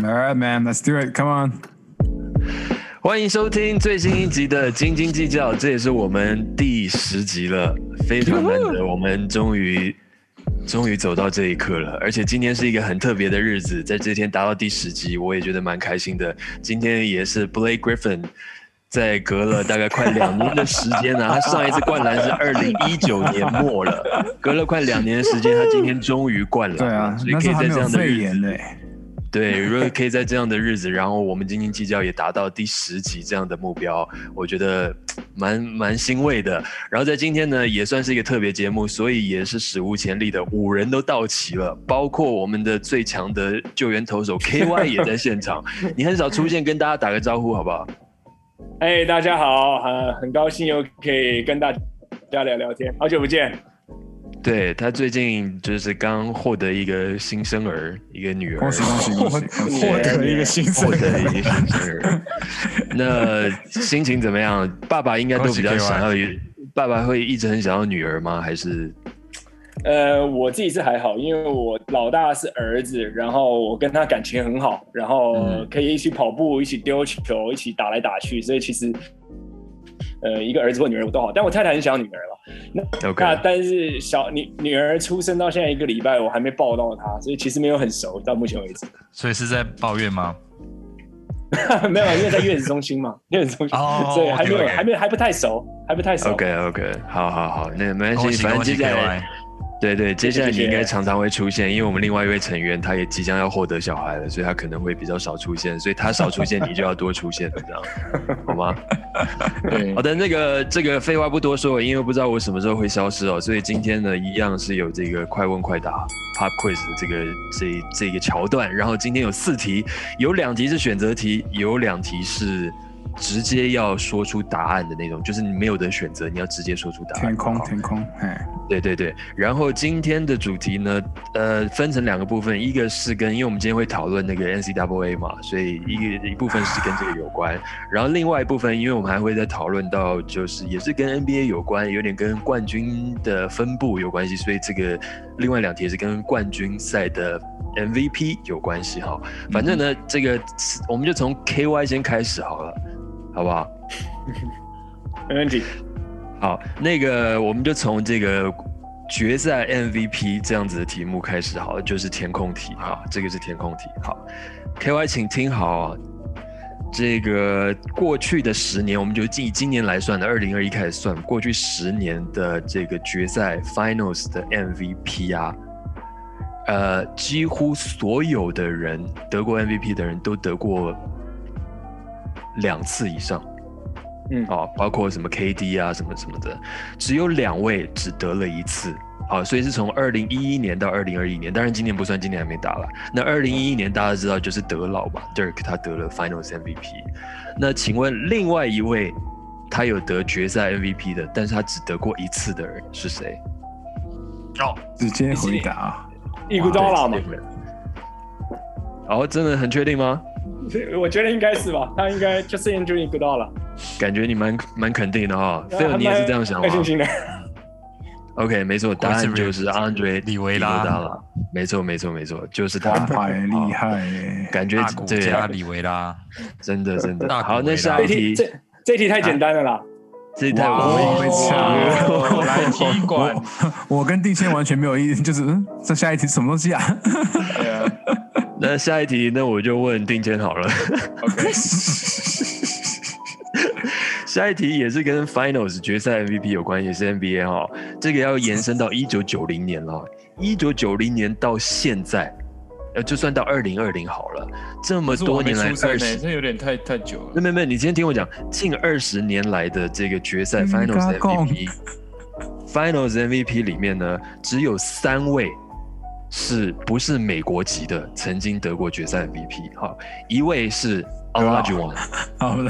All right, man, let's do it. Come on. 欢迎收听最新一集的《斤斤计较》，这也是我们第十集了，非常难得，我们终于终于走到这一刻了。而且今天是一个很特别的日子，在这天达到第十集，我也觉得蛮开心的。今天也是 Blake Griffin 在隔了大概快两年的时间呢，他上一次灌篮是二零一九年末了，隔了快两年的时间，他今天终于灌篮了。对啊，所以可以在这样的日子。的。对，如果可以在这样的日子，然后我们斤斤计较也达到第十集这样的目标，我觉得蛮蛮欣慰的。然后在今天呢，也算是一个特别节目，所以也是史无前例的五人都到齐了，包括我们的最强的救援投手 KY 也在现场。你很少出现，跟大家打个招呼好不好？哎，大家好，很很高兴又可以跟大家聊聊天，好久不见。对他最近就是刚获得一个新生儿，一个女儿，恭喜恭喜恭喜，获得一个新生儿。那心情怎么样？爸爸应该都比较想要，爸爸会一直很想要女儿吗？还是？呃，我自己是还好，因为我老大是儿子，然后我跟他感情很好，然后可以一起跑步，一起丢球，一起打来打去，所以其实。呃，一个儿子或女儿我都好，但我太太很想要女儿了。那那但是小女女儿出生到现在一个礼拜，我还没抱到她，所以其实没有很熟到目前为止。所以是在抱怨吗？没有，因为在月子中心嘛，月子中心，所以还没有，还没还不太熟，还不太熟。OK OK，好好好，那没关系，反正接下来。对对，接下来你应该常常会出现，因为我们另外一位成员他也即将要获得小孩了，所以他可能会比较少出现，所以他少出现，你就要多出现，这样 好吗？好的，那个这个废话不多说，因为不知道我什么时候会消失哦，所以今天呢一样是有这个快问快答 pop quiz 的这个这这个桥段，然后今天有四题，有两题是选择题，有两题是。直接要说出答案的那种，就是你没有的选择，你要直接说出答案。天空，天空，哎，对对对。然后今天的主题呢，呃，分成两个部分，一个是跟，因为我们今天会讨论那个 NCAA 嘛，所以一个一部分是跟这个有关。然后另外一部分，因为我们还会再讨论到，就是也是跟 NBA 有关，有点跟冠军的分布有关系，所以这个另外两题是跟冠军赛的 MVP 有关系哈。反正呢，这个我们就从 KY 先开始好了。好不好？没问题。好，那个我们就从这个决赛 MVP 这样子的题目开始，好了，就是填空题啊。这个是填空题。好，KY，请听好啊。这个过去的十年，我们就以今年来算的，二零二一开始算，过去十年的这个决赛 Finals 的 MVP 啊，呃，几乎所有的人得过 MVP 的人都得过。两次以上，嗯，啊，包括什么 KD 啊，什么什么的，只有两位只得了一次，好，所以是从二零一一年到二零二一年，当然今年不算，今年还没打了。那二零一一年大家知道就是德老嘛，Dirk 他得了 Finals MVP。那请问另外一位他有得决赛 MVP 的，但是他只得过一次的人是谁？哦，直接回答，伊古多拉吗？哦，真的很确定吗？我觉得应该是吧，他应该就是 Andrew g o d 了。感觉你蛮蛮肯定的哈，菲尔你也是这样想吗？信心的。OK，没错，答案就是 Andre 李维拉了。没错，没错，没错，就是他。太厉害，感觉对加李维拉，真的真的。好，那下一题，这这题太简单了啦，这题太我被抢。来踢馆，我跟定谦完全没有意，就是嗯，这下一题什么东西啊？那下一题，那我就问定谦好了。OK，下一题也是跟 Finals 决赛 MVP 有关，也是 NBA 哈。这个要延伸到一九九零年了，一九九零年到现在，呃，就算到二零二零好了，这么多年来二十，这有点太太久了。没没没，你先听我讲，近二十年来的这个决赛 Finals MVP，Finals MVP 里面呢，只有三位。是不是美国籍的？曾经得过决赛 MVP，哈，一位是阿拉吉王，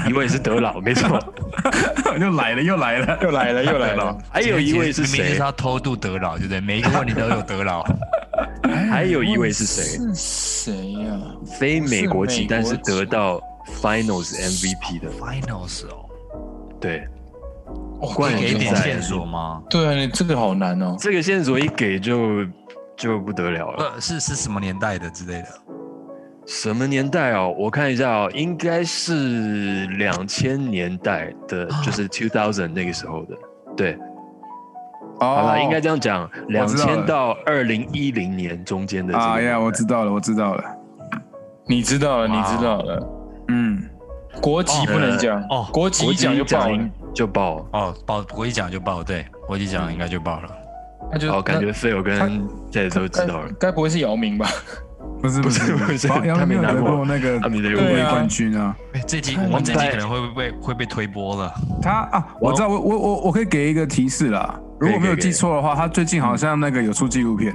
一位是德老，没错，又来了，又来了，又来了，又来了。还有一位是谁？他偷渡德老，对不对？每一个问题都有德老。还有一位是谁？是谁呀？非美国籍，但是得到 Finals MVP 的 Finals 哦。对，可以给点线索吗？对啊，你这个好难哦。这个线索一给就。就不得了了。呃，是是什么年代的之类的？什么年代哦？我看一下哦，应该是两千年代的，就是 two thousand 那个时候的。对，好了，应该这样讲，两千到二零一零年中间的。啊呀，我知道了，我知道了，你知道了，你知道了。嗯，国籍不能讲哦，国籍讲就报就爆哦，报国籍讲就爆，对，国籍讲应该就爆了。那就哦，感觉费友跟这都知道了，该不会是姚明吧？不是不是不是，姚明拿过那个他们的冠军啊。这集我们这集可能会被会被推播了。他啊，我知道，我我我我可以给一个提示啦。如果没有记错的话，他最近好像那个有出纪录片。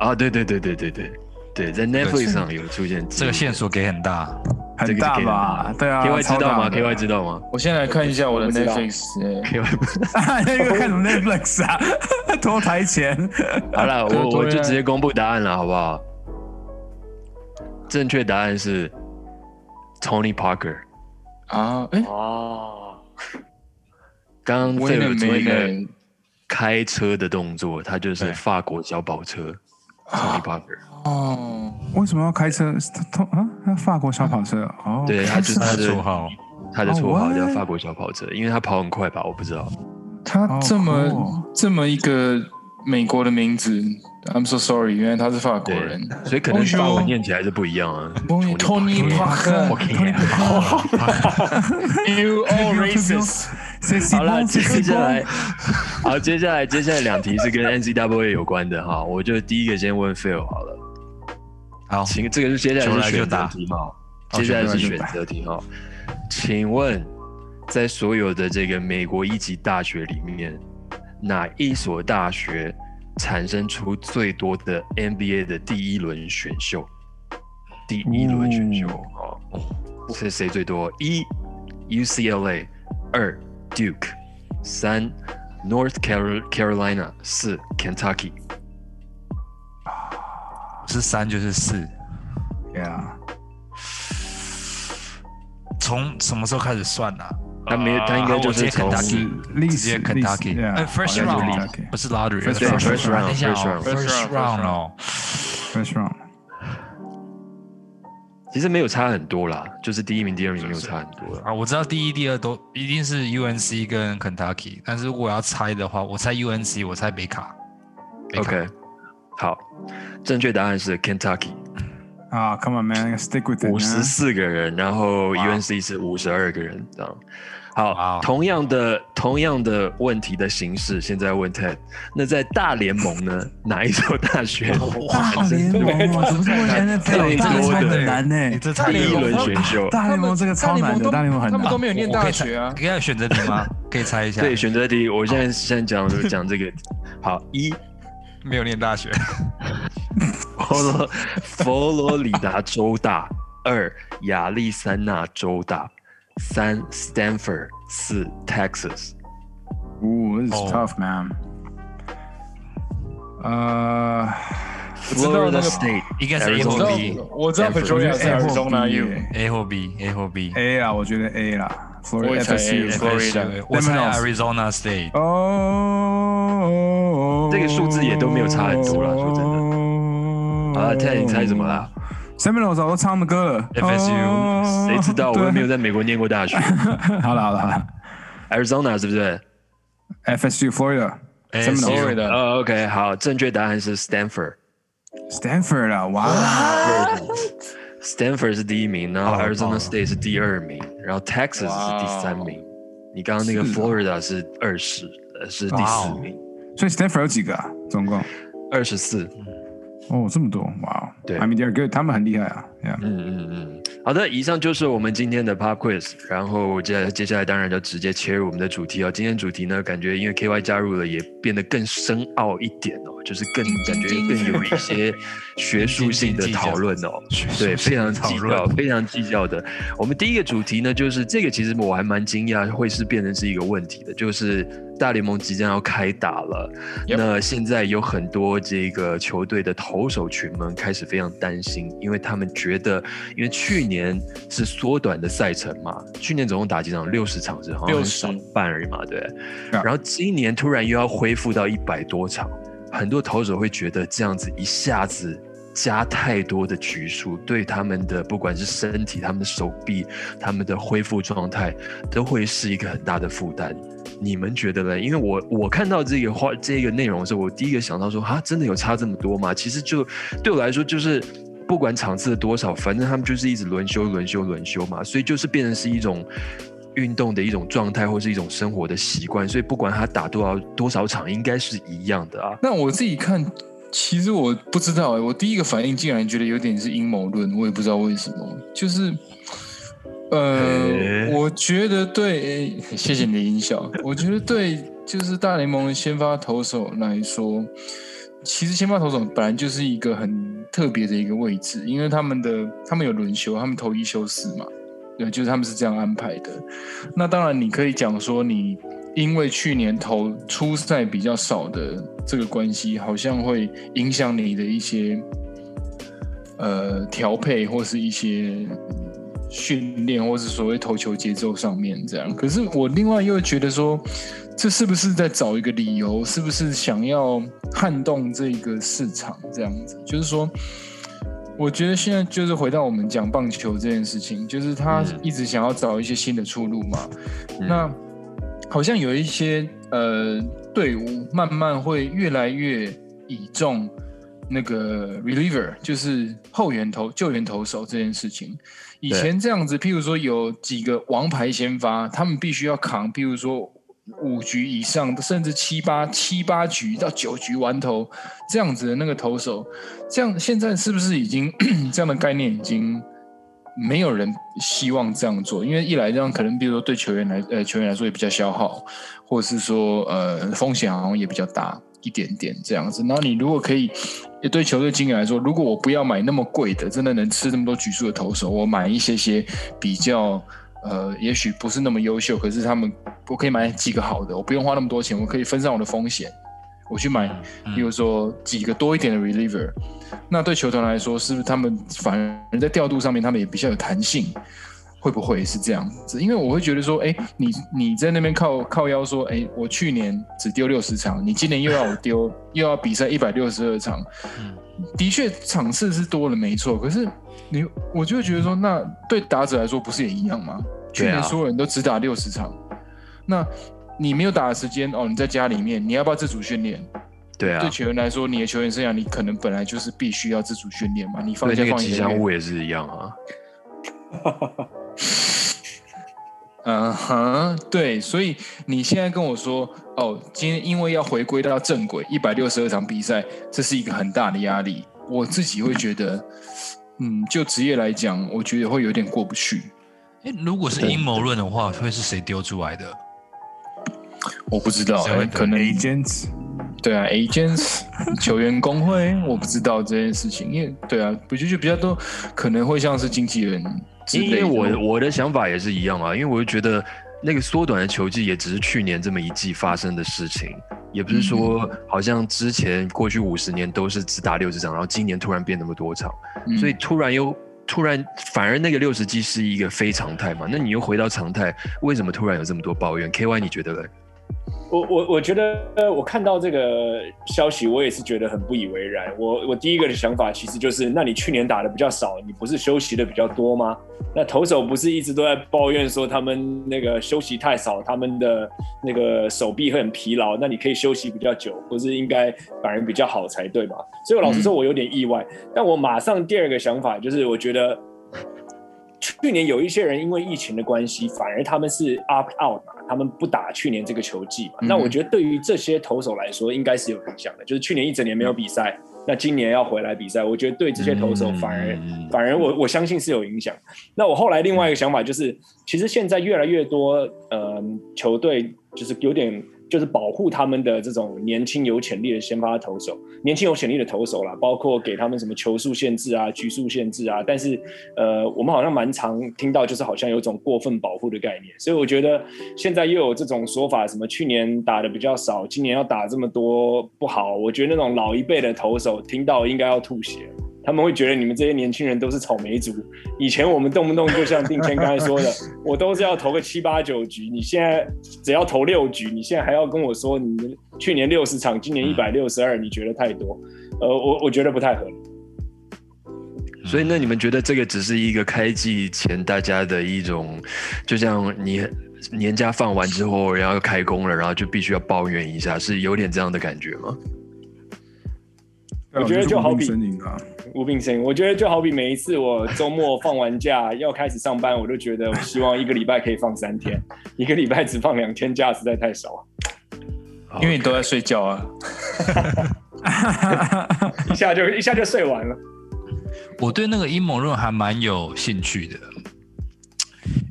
啊，对对对对对对对，在 Netflix 上有出现。这个线索给很大，很大吧？对啊。K Y 知道吗？K Y 知道吗？我先来看一下我的 Netflix。K Y 那个看什么 Netflix 啊？拖台前。好了，我我就直接公布答案了，好不好？正确答案是 Tony Parker 啊！哎哦，刚刚费了做一个开车的动作，他就是法国小跑车 Tony Parker 哦。为什么要开车？他啊，他法国小跑车哦。对他就是他的绰号，他的绰号叫法国小跑车，因为他跑很快吧？我不知道。他这么这么一个美国的名字。I'm so sorry，原来他是法国人，所以可能法文念起来是不一样啊。Tony Parker，You all racist。好了，接下来，好，接下来，接下来两题是跟 NCAA 有关的哈。我就第一个先问 Phil 好了。好，请这个是接下来是选择题嘛？接下来是选择题哈。请问，在所有的这个美国一级大学里面，哪一所大学？产生出最多的 NBA 的第一轮选秀，第一轮选秀哦，是谁最多？一 UCLA，二 Duke，三 North Carolina，四 Kentucky。是三就是四，Yeah。从什么时候开始算呢？他没，他应该就是从直接 Kentucky，呃，First round，不是 Lottery，First round，First round，First round 哦，First round，其实没有差很多啦，就是第一名、第二名没有差很多啊。我知道第一、第二都一定是 UNC 跟 Kentucky，但是如果要猜的话，我猜 UNC，我猜北卡。OK，好，正确答案是 Kentucky。啊，Come on man，stick with it。五十四个人，然后 UNC 是五十二个人，这样。好，同样的同样的问题的形式，现在问 Ted，那在大联盟呢？哪一所大学？大联盟怎么这么难？大联盟很难呢，这第一轮选秀。大联盟这个超难的，大联盟很难。他们都没有念大学啊？可以选择题吗？可以猜一下。对，选择题，我现在现在讲就讲这个。好，一没有念大学。佛罗佛罗里达州大，二亚利桑那州大。三 Stanford，四 Texas。Ooh, this is tough, man. 呃，Florida State 应该是 A 或 B。我知道 Florida 是 Arizona U。A 或 B，A 或 B。A 啦，我觉得 A 啦。Florida Florida，我猜 Arizona State。哦，这个数字也都没有差很多了，说真的。啊，Ted，你猜什么啦？下面我早都唱他们歌了。FSU，谁知道？我又没有在美国念过大学。好了好了好了，Arizona 是不是？FSU，Florida，Florida。哦，OK，好，正确答案是 Stanford。Stanford 啊，哇！Stanford 是第一名，然后 Arizona State 是第二名，然后 Texas 是第三名。你刚刚那个 Florida 是二十，呃，是第四名。所以 Stanford 有几个啊？总共二十四。哦，这么多，哇！对，I mean they're good，他们很厉害啊。嗯嗯嗯，好的，以上就是我们今天的 Pop Quiz，然后接接下来当然就直接切入我们的主题哦。今天主题呢，感觉因为 KY 加入了，也变得更深奥一点哦，就是更感觉更有一些学术性的讨论哦。对，非常计较，非常计较的。我们第一个主题呢，就是这个，其实我还蛮惊讶，会是变成是一个问题的，就是。大联盟即将要开打了，那现在有很多这个球队的投手群们开始非常担心，因为他们觉得，因为去年是缩短的赛程嘛，去年总共打几场？六十场是好像少半而已嘛，对。然后今年突然又要恢复到一百多场，很多投手会觉得这样子一下子加太多的局数，对他们的不管是身体、他们的手臂、他们的恢复状态，都会是一个很大的负担。你们觉得呢？因为我我看到这个话这个内容的时候，我第一个想到说啊，真的有差这么多吗？其实就对我来说，就是不管场次的多少，反正他们就是一直轮休、轮休、轮休嘛，所以就是变成是一种运动的一种状态，或是一种生活的习惯。所以不管他打多少多少场，应该是一样的啊。那我自己看，其实我不知道哎，我第一个反应竟然觉得有点是阴谋论，我也不知道为什么，就是。呃，我觉得对，谢谢你的音效。我觉得对，就是大联盟的先发投手来说，其实先发投手本来就是一个很特别的一个位置，因为他们的他们有轮休，他们投一休四嘛，对，就是他们是这样安排的。那当然，你可以讲说，你因为去年投初赛比较少的这个关系，好像会影响你的一些呃调配或是一些。训练，或是所谓投球节奏上面这样，可是我另外又觉得说，这是不是在找一个理由？是不是想要撼动这个市场？这样子，就是说，我觉得现在就是回到我们讲棒球这件事情，就是他一直想要找一些新的出路嘛。那好像有一些呃队伍慢慢会越来越倚重那个 reliever，就是后援投救援投手这件事情。以前这样子，譬如说有几个王牌先发，他们必须要扛，譬如说五局以上，甚至七八七八局到九局完投这样子的那个投手，这样现在是不是已经 这样的概念已经没有人希望这样做？因为一来这样可能，比如说对球员来呃球员来说也比较消耗，或者是说呃风险好像也比较大一点点这样子。然后你如果可以。也对球队经理来说，如果我不要买那么贵的，真的能吃那么多局数的投手，我买一些些比较呃，也许不是那么优秀，可是他们我可以买几个好的，我不用花那么多钱，我可以分散我的风险，我去买，比如说几个多一点的 reliever，那对球团来说，是不是他们反而在调度上面，他们也比较有弹性？会不会是这样子？因为我会觉得说，哎，你你在那边靠靠腰说，哎，我去年只丢六十场，你今年又要我丢，又要比赛一百六十二场，的确场次是多了，没错。可是你，我就会觉得说，那对打者来说不是也一样吗？去年所有人都只打六十场，那你没有打的时间哦，你在家里面，你要不要自主训练？对啊，对球员来说，你的球员生涯，你可能本来就是必须要自主训练嘛。你放假放吉祥物也是一样啊。嗯哼，对，所以你现在跟我说，哦，今天因为要回归到正轨，一百六十二场比赛，这是一个很大的压力。我自己会觉得，嗯，就职业来讲，我觉得会有点过不去。哎，如果是阴谋论的话，会是谁丢出来的？我不知道，可能 agents，对啊，agents，球员工会，我不知道这件事情，因为对啊，不就就比较多，可能会像是经纪人。因为我我的想法也是一样啊，因为我就觉得那个缩短的球季也只是去年这么一季发生的事情，也不是说好像之前过去五十年都是只打六十场，然后今年突然变那么多场，所以突然又突然反而那个六十季是一个非常态嘛，那你又回到常态，为什么突然有这么多抱怨？K Y 你觉得呢？我我我觉得，我看到这个消息，我也是觉得很不以为然。我我第一个的想法其实就是，那你去年打的比较少，你不是休息的比较多吗？那投手不是一直都在抱怨说他们那个休息太少，他们的那个手臂会很疲劳。那你可以休息比较久，不是应该反而比较好才对嘛？所以我老实说，我有点意外。但我马上第二个想法就是，我觉得。去年有一些人因为疫情的关系，反而他们是 up out 嘛，他们不打去年这个球季嘛。那我觉得对于这些投手来说，应该是有影响的。就是去年一整年没有比赛，那今年要回来比赛，我觉得对这些投手反而反而我我相信是有影响。那我后来另外一个想法就是，其实现在越来越多呃球队就是有点。就是保护他们的这种年轻有潜力的先发投手，年轻有潜力的投手啦，包括给他们什么球速限制啊、局数限制啊。但是，呃，我们好像蛮常听到，就是好像有种过分保护的概念。所以我觉得现在又有这种说法，什么去年打的比较少，今年要打这么多不好。我觉得那种老一辈的投手听到应该要吐血。他们会觉得你们这些年轻人都是草莓族。以前我们动不动就像定谦刚才说的，我都是要投个七八九局，你现在只要投六局，你现在还要跟我说你去年六十场，今年一百六十二，你觉得太多？呃，我我觉得不太合理。所以那你们觉得这个只是一个开季前大家的一种，就像你年假放完之后，然后要开工了，然后就必须要抱怨一下，是有点这样的感觉吗？我觉得就好比森林啊，无病呻吟。我觉得就好比每一次我周末放完假要开始上班，我都觉得我希望一个礼拜可以放三天，一个礼拜只放两天假实在太少。因为你都在睡觉啊，一下就一下就睡完了。我对那个阴谋论还蛮有兴趣的，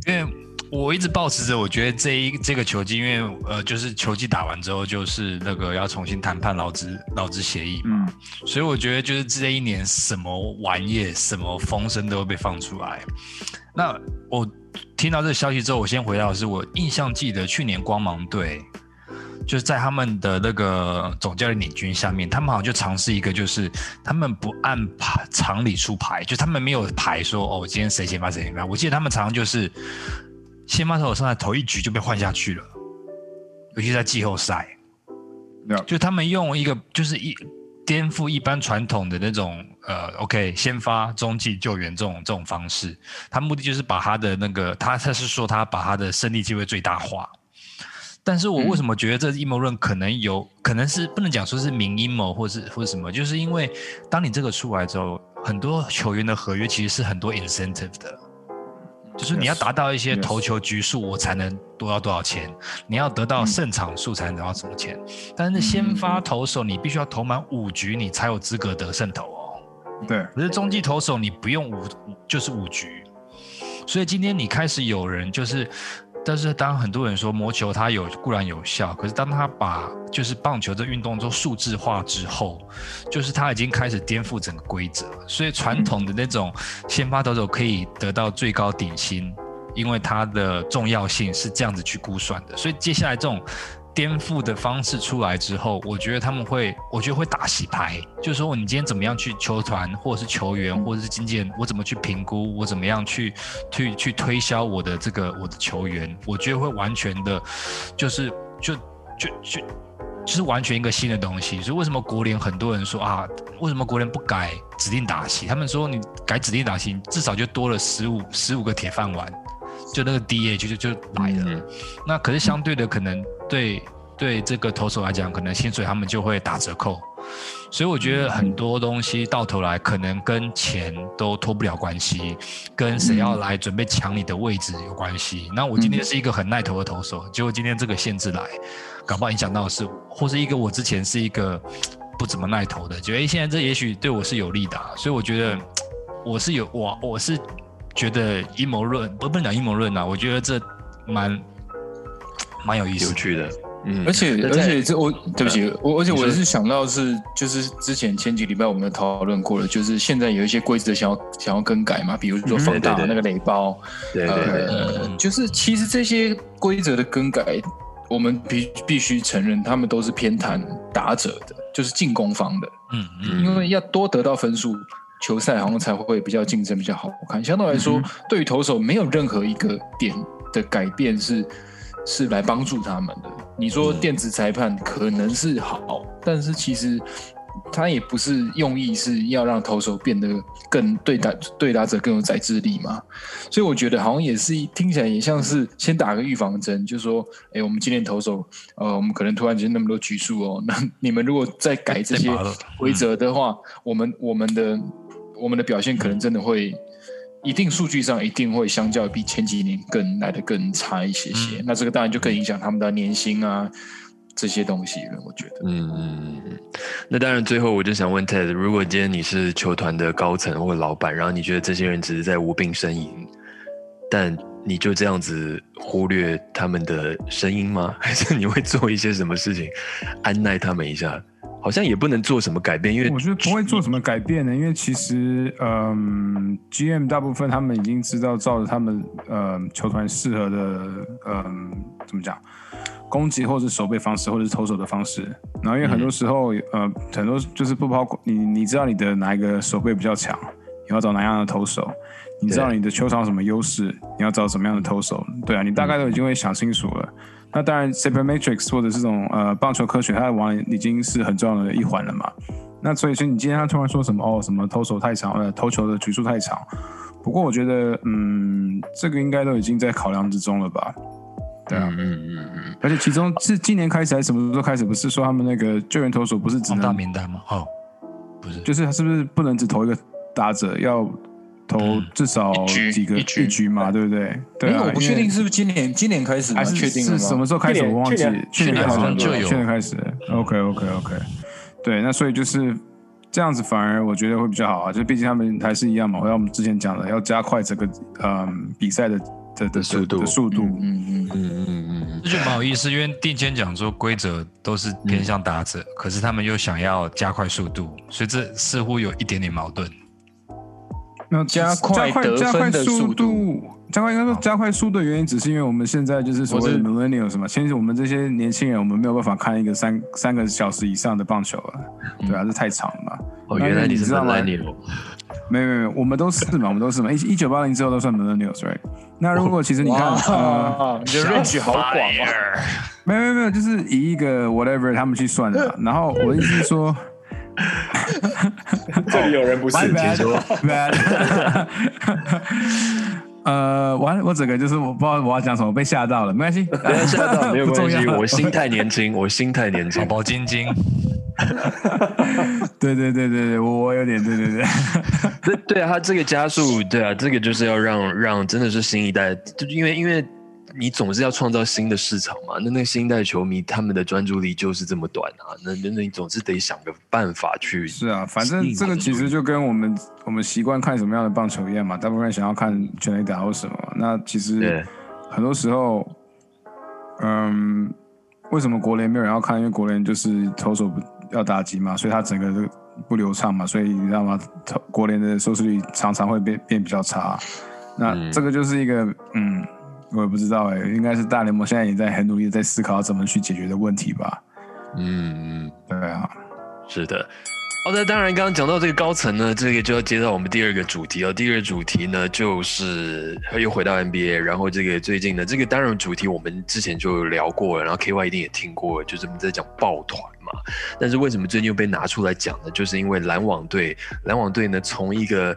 因为我一直保持着，我觉得这一这个球季，因为呃，就是球季打完之后，就是那个要重新谈判劳资劳资协议嘛，所以我觉得就是这一年什么玩意、什么风声都会被放出来。那我听到这个消息之后，我先回到的是我印象记得去年光芒队。就是在他们的那个总教练领军下面，他们好像就尝试一个，就是他们不按牌常理出牌，就他们没有牌说哦，今天谁先发谁先发。我记得他们常常就是先发投手上来头一局就被换下去了，尤其在季后赛，就他们用一个就是一颠覆一般传统的那种呃，OK，先发中继救援这种这种方式，他目的就是把他的那个他他是说他把他的胜利机会最大化。但是我为什么觉得这阴谋论可能有可能是不能讲说是明阴谋，或是或者什么？就是因为当你这个出来之后，很多球员的合约其实是很多 incentive 的，就是你要达到一些投球局数，我才能多要多少钱；你要得到胜场数才能得到什么钱。但是先发投手你必须要投满五局，你才有资格得胜投哦。对，可是中继投手你不用五就是五局，所以今天你开始有人就是。但是当很多人说魔球它有固然有效，可是当他把就是棒球这运动做数字化之后，就是他已经开始颠覆整个规则。所以传统的那种先发投手可以得到最高顶薪，因为它的重要性是这样子去估算的。所以接下来这种。颠覆的方式出来之后，我觉得他们会，我觉得会打洗牌，就是说你今天怎么样去球团，或者是球员，或者是经纪人，我怎么去评估，我怎么样去去去推销我的这个我的球员，我觉得会完全的，就是就就就就是完全一个新的东西。所以为什么国联很多人说啊，为什么国联不改指定打席？他们说你改指定打席，至少就多了十五十五个铁饭碗。就那个 DH 就就就来了，那可是相对的，可能对对这个投手来讲，可能薪水他们就会打折扣，所以我觉得很多东西到头来可能跟钱都脱不了关系，跟谁要来准备抢你的位置有关系。那我今天是一个很耐投的投手，结果今天这个限制来，搞不好影响到的是，或是一个我之前是一个不怎么耐投的，觉得现在这也许对我是有利的，所以我觉得我是有我我是。觉得阴谋论不不能讲阴谋论呐，我觉得这蛮蛮有意思、有趣的。嗯，而且而且这我对不起我，而且我是想到是就是之前前几礼拜我们讨论过了，就是现在有一些规则想要想要更改嘛，比如说放大那个垒包，对对对，就是其实这些规则的更改，我们必必须承认，他们都是偏袒打者的，就是进攻方的。嗯嗯，因为要多得到分数。球赛好像才会比较竞争比较好看。相对来说，对于投手没有任何一个点的改变是是来帮助他们的。你说电子裁判可能是好，但是其实他也不是用意是要让投手变得更对打对打者更有宰制力嘛。所以我觉得好像也是听起来也像是先打个预防针，就说，哎，我们今天投手，呃，我们可能突然间那么多局数哦，那你们如果再改这些规则的话，我们我们的。我们的表现可能真的会，一定数据上一定会相较比前几年更来的更差一些些。那这个当然就更影响他们的年薪啊这些东西了。我觉得，嗯嗯嗯。那当然，最后我就想问 Ted，如果今天你是球团的高层或老板，然后你觉得这些人只是在无病呻吟，但你就这样子忽略他们的声音吗？还是你会做一些什么事情安奈他们一下？好像也不能做什么改变，因为我觉得不会做什么改变的，因为其实，嗯，GM 大部分他们已经知道，照着他们呃球团适合的，嗯，怎么讲，攻击或者守备方式，或者是投手的方式。然后因为很多时候，呃，很多就是不包括你，你知道你的哪一个守备比较强，你要找哪样的投手，你知道你的球场什么优势，你要找什么样的投手，对啊，你大概都已经会想清楚了。那当然 s u p e r Matrix 或者这种呃棒球科学，它的玩已经是很重要的一环了嘛。那所以说你今天他突然说什么哦，什么投手太长，呃，投球的局数太长。不过我觉得，嗯，这个应该都已经在考量之中了吧？对啊，嗯嗯嗯嗯，而且其中是今年开始还是什么时候开始？不是说他们那个救援投手不是只能大能，名单吗？哦，不是，就是他是不是不能只投一个打者，要投嗯至少几个一局嘛，对不对？对啊，因为我不确定是不是今年今年开始？还是确定吗？是什么时候开始？我忘记去年，好像就有去年开始。OK OK OK，对，那所以就是这样子，反而我觉得会比较好啊。就毕竟他们还是一样嘛，像我们之前讲的，要加快这个嗯比赛的的的速度的速度。嗯嗯，嗯嗯嗯嗯，这就蛮有意思，因为定签讲说规则都是偏向打者，可是他们又想要加快速度，所以这似乎有一点点矛盾。那加快加快得加快速分的速度，加快应该说加快速度的原因，只是因为我们现在就是所谓的 millennial 什么，其实我们这些年轻人，我们没有办法看一个三三个小时以上的棒球了，对啊，这太长了嘛。哦，原来你是知道吗 millennial，没有没有，我们都是嘛，我们都是嘛。一一九八零之后都算 millennials，right？那如果其实你看，呃，哇，你的 range 好广啊！没有没有没有，就是以一个 whatever 他们去算的。然后我的意思是说 这里有人不是，，my bad 请说。呃，完，我整个就是我不知道我要讲什么，被吓到了，没关系，不要吓到，没有关系，我心态年轻，我心态年轻。宝。宝晶晶，对对对对对，我我有点对对对，对对啊，他这个加速，对啊，这个就是要让让真的是新一代，就因为因为你总是要创造新的市场嘛，那那新一代球迷他们的专注力就是这么短啊，那那那你总是得想个办法去。是啊，反正这个其实就跟我们我们习惯看什么样的棒球一样嘛，大部分人想要看全垒打或什么，那其实很多时候，嗯，为什么国联没有人要看？因为国联就是投手不要打击嘛，所以他整个都不流畅嘛，所以你知道吗？投国联的收视率常常会变变比较差。那嗯这个就是一个嗯，我也不知道哎、应该是大联盟现在也在很努力的在思考怎么去解决的问题吧。嗯嗯，对啊，是的。好的，当然，刚刚讲到这个高层呢，这个就要接到我们第二个主题哦。第二个主题呢，就是又回到 NBA，然后这个最近呢，这个当然主题我们之前就聊过了，然后 KY 一定也听过了，就是我们在讲抱团嘛。但是为什么最近又被拿出来讲呢？就是因为篮网队，篮网队呢从一个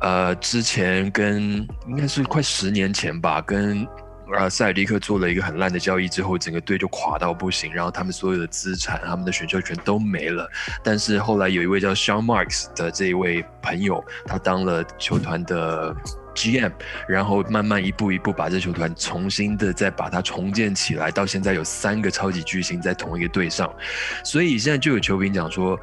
呃之前跟应该是快十年前吧，跟呃，塞尔迪克做了一个很烂的交易之后，整个队就垮到不行，然后他们所有的资产、他们的选秀权都没了。但是后来有一位叫 Sean Marks 的这一位朋友，他当了球团的 GM，然后慢慢一步一步把这球团重新的再把它重建起来，到现在有三个超级巨星在同一个队上，所以现在就有球评讲说。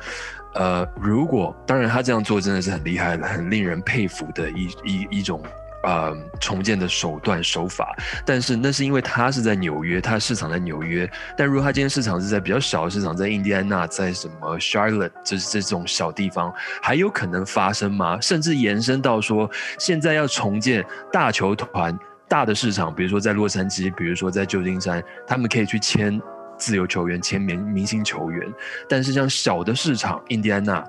呃，如果当然他这样做真的是很厉害的，很令人佩服的一一一种呃重建的手段手法，但是那是因为他是在纽约，他市场在纽约。但如果他今天市场是在比较小的市场，在印第安纳，在什么 Charlotte 这这种小地方，还有可能发生吗？甚至延伸到说，现在要重建大球团。大的市场，比如说在洛杉矶，比如说在旧金山，他们可以去签自由球员、签明明星球员。但是像小的市场，印第安纳，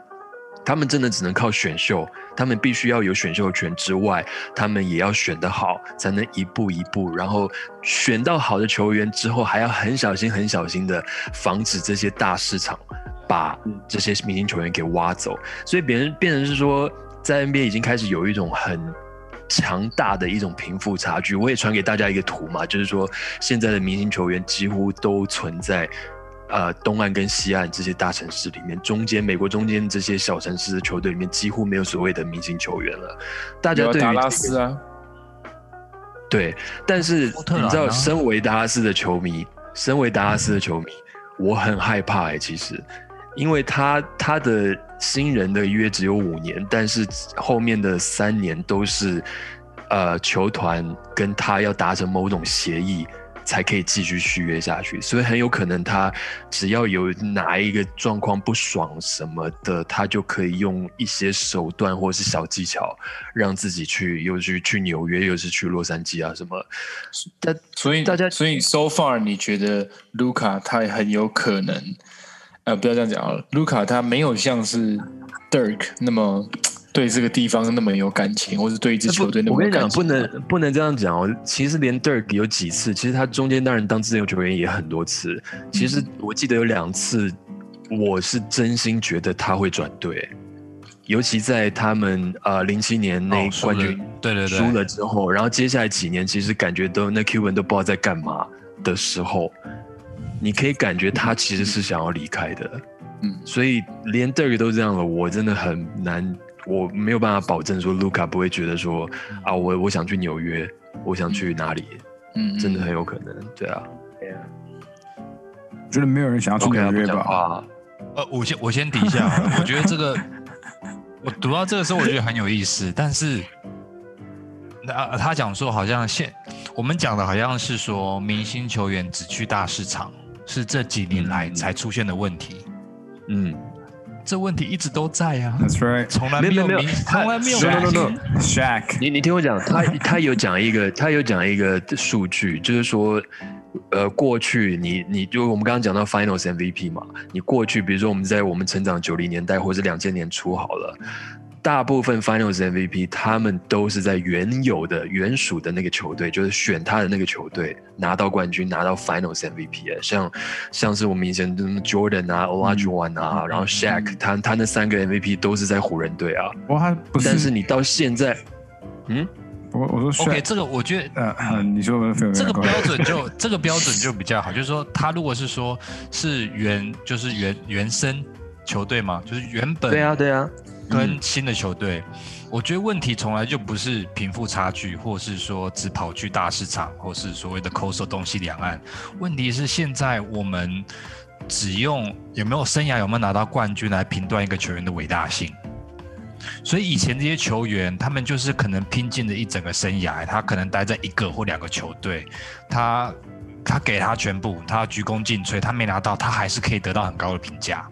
他们真的只能靠选秀，他们必须要有选秀权之外，他们也要选得好，才能一步一步，然后选到好的球员之后，还要很小心、很小心的防止这些大市场把这些明星球员给挖走。所以别人变成是说，在 NBA 已经开始有一种很。强大的一种贫富差距，我也传给大家一个图嘛，就是说现在的明星球员几乎都存在呃东岸跟西岸这些大城市里面，中间美国中间这些小城市的球队里面几乎没有所谓的明星球员了。大家对于、达拉斯啊，对，但是你知道，啊身为达拉斯的球迷，身为达拉斯的球迷，我很害怕哎、其实，因为他他的新人的约只有五年，但是后面的三年都是呃球团跟他要达成某种协议。才可以继续续约下去，所以很有可能他只要有哪一个状况不爽什么的，他就可以用一些手段或是小技巧，让自己去又去去纽约，又是去洛杉矶啊什么。但所以大家所以 so far 你觉得卢卡他很有可能，呃，不要这样讲好了，卢卡他没有像是 Dirk 那么对这个地方那么有感情，或是对一支球队那么我跟你讲。不能不能这样讲哦。其实连 Dirk 有几次，其实他中间当然当自由球员也很多次。其实我记得有两次，我是真心觉得他会转队，尤其在他们呃零七年那冠军、对对对输了之后，然后接下来几年其实感觉都那 Q 文都不知道在干嘛的时候，你可以感觉他其实是想要离开的。嗯所以连 Dirk 都这样了，我真的很难，我没有办法保证说卢卡不会觉得说啊，我我想去纽约，我想去哪里，嗯，真的很有可能，对啊。我觉得没有人想要去纽约吧？讲话，呃，我先我先抵一下，我觉得这个我读到这个时候，我觉得很有意思，但是那、啊他讲说好像现我们讲的好像是说明星球员只去大市场是这几年来嗯才出现的问题，嗯，这问题一直都在啊，That's right. 从来没有没有没有明从来没有 No, no, 明 no, 星 no. Shaq，你你听我讲，他他有讲一个，他有讲一个数据，就是说，呃，过去你你就我们刚刚讲到 Finals MVP 嘛，你过去比如说我们在我们成长九零年代或者两千年初好了，大部分 Finals MVP 他们都是在原有的原属的那个球队，就是选他的那个球队拿到冠军，拿到 Finals MVP 的，像像是我们以前的 Jordan 啊、Olajuwon 啊，然后 Shaq，他他那三个 MVP 都是在湖人队啊，不过他不是，但是你到现在，嗯。我我说 OK，这个我觉得呃，呃你说这个标准就 这个标准就比较好，就是说他如果是说是原就是原原生球队嘛，就是原本对啊，对啊，跟新的球队，我觉得问题从来就不是贫富差距，或是说只跑去大市场，或是所谓的 coastal 东西两岸。问题是现在我们只用有没有生涯有没有拿到冠军来评断一个球员的伟大性。所以以前这些球员，他们就是可能拼尽了一整个生涯，他可能待在一个或两个球队，他他给他全部，他鞠躬尽瘁，他没拿到，他还是可以得到很高的评价。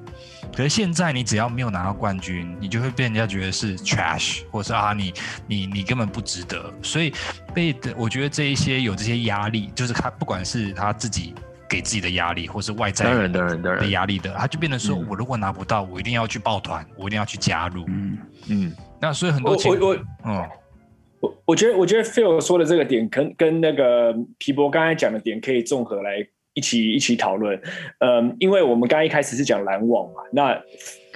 可是现在你只要没有拿到冠军，你就会被人家觉得是 trash，或是啊你你你根本不值得。所以被我觉得这一些有这些压力，就是他不管是他自己给自己的压力，或是外在的，压力的，他就变成说嗯我如果拿不到，我一定要去抱团，我一定要去加入。嗯，嗯，那所以很多情我我嗯我我觉得，我觉得 Phil 说的这个点，跟跟那个皮博刚才讲的点可以综合来一起一起讨论。嗯，因为我们刚一开始是讲篮网嘛，那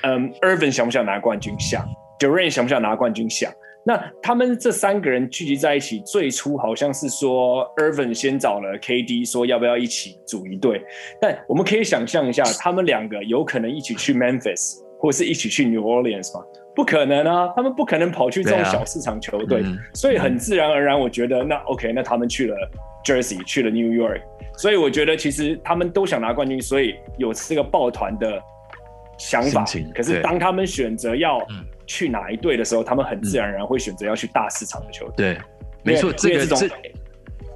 嗯，Irvin 想不想拿冠军？想 d u r a n 想不想拿冠军？想。那他们这三个人聚集在一起，最初好像是说 Irvin 先找了 KD，说要不要一起组一队。但我们可以想象一下，他们两个有可能一起去 Memphis，或是一起去 New Orleans 吗？不可能啊，他们不可能跑去这种小市场球队。嗯所以很自然而然，我觉得那 OK，那他们去了 Jersey，去了 New York，所以我觉得其实他们都想拿冠军，所以有这个抱团的想法。可是当他们选择要嗯去哪一队的时候，他们很自然而然会选择要去大市场的球队。对，没错，因这个为这种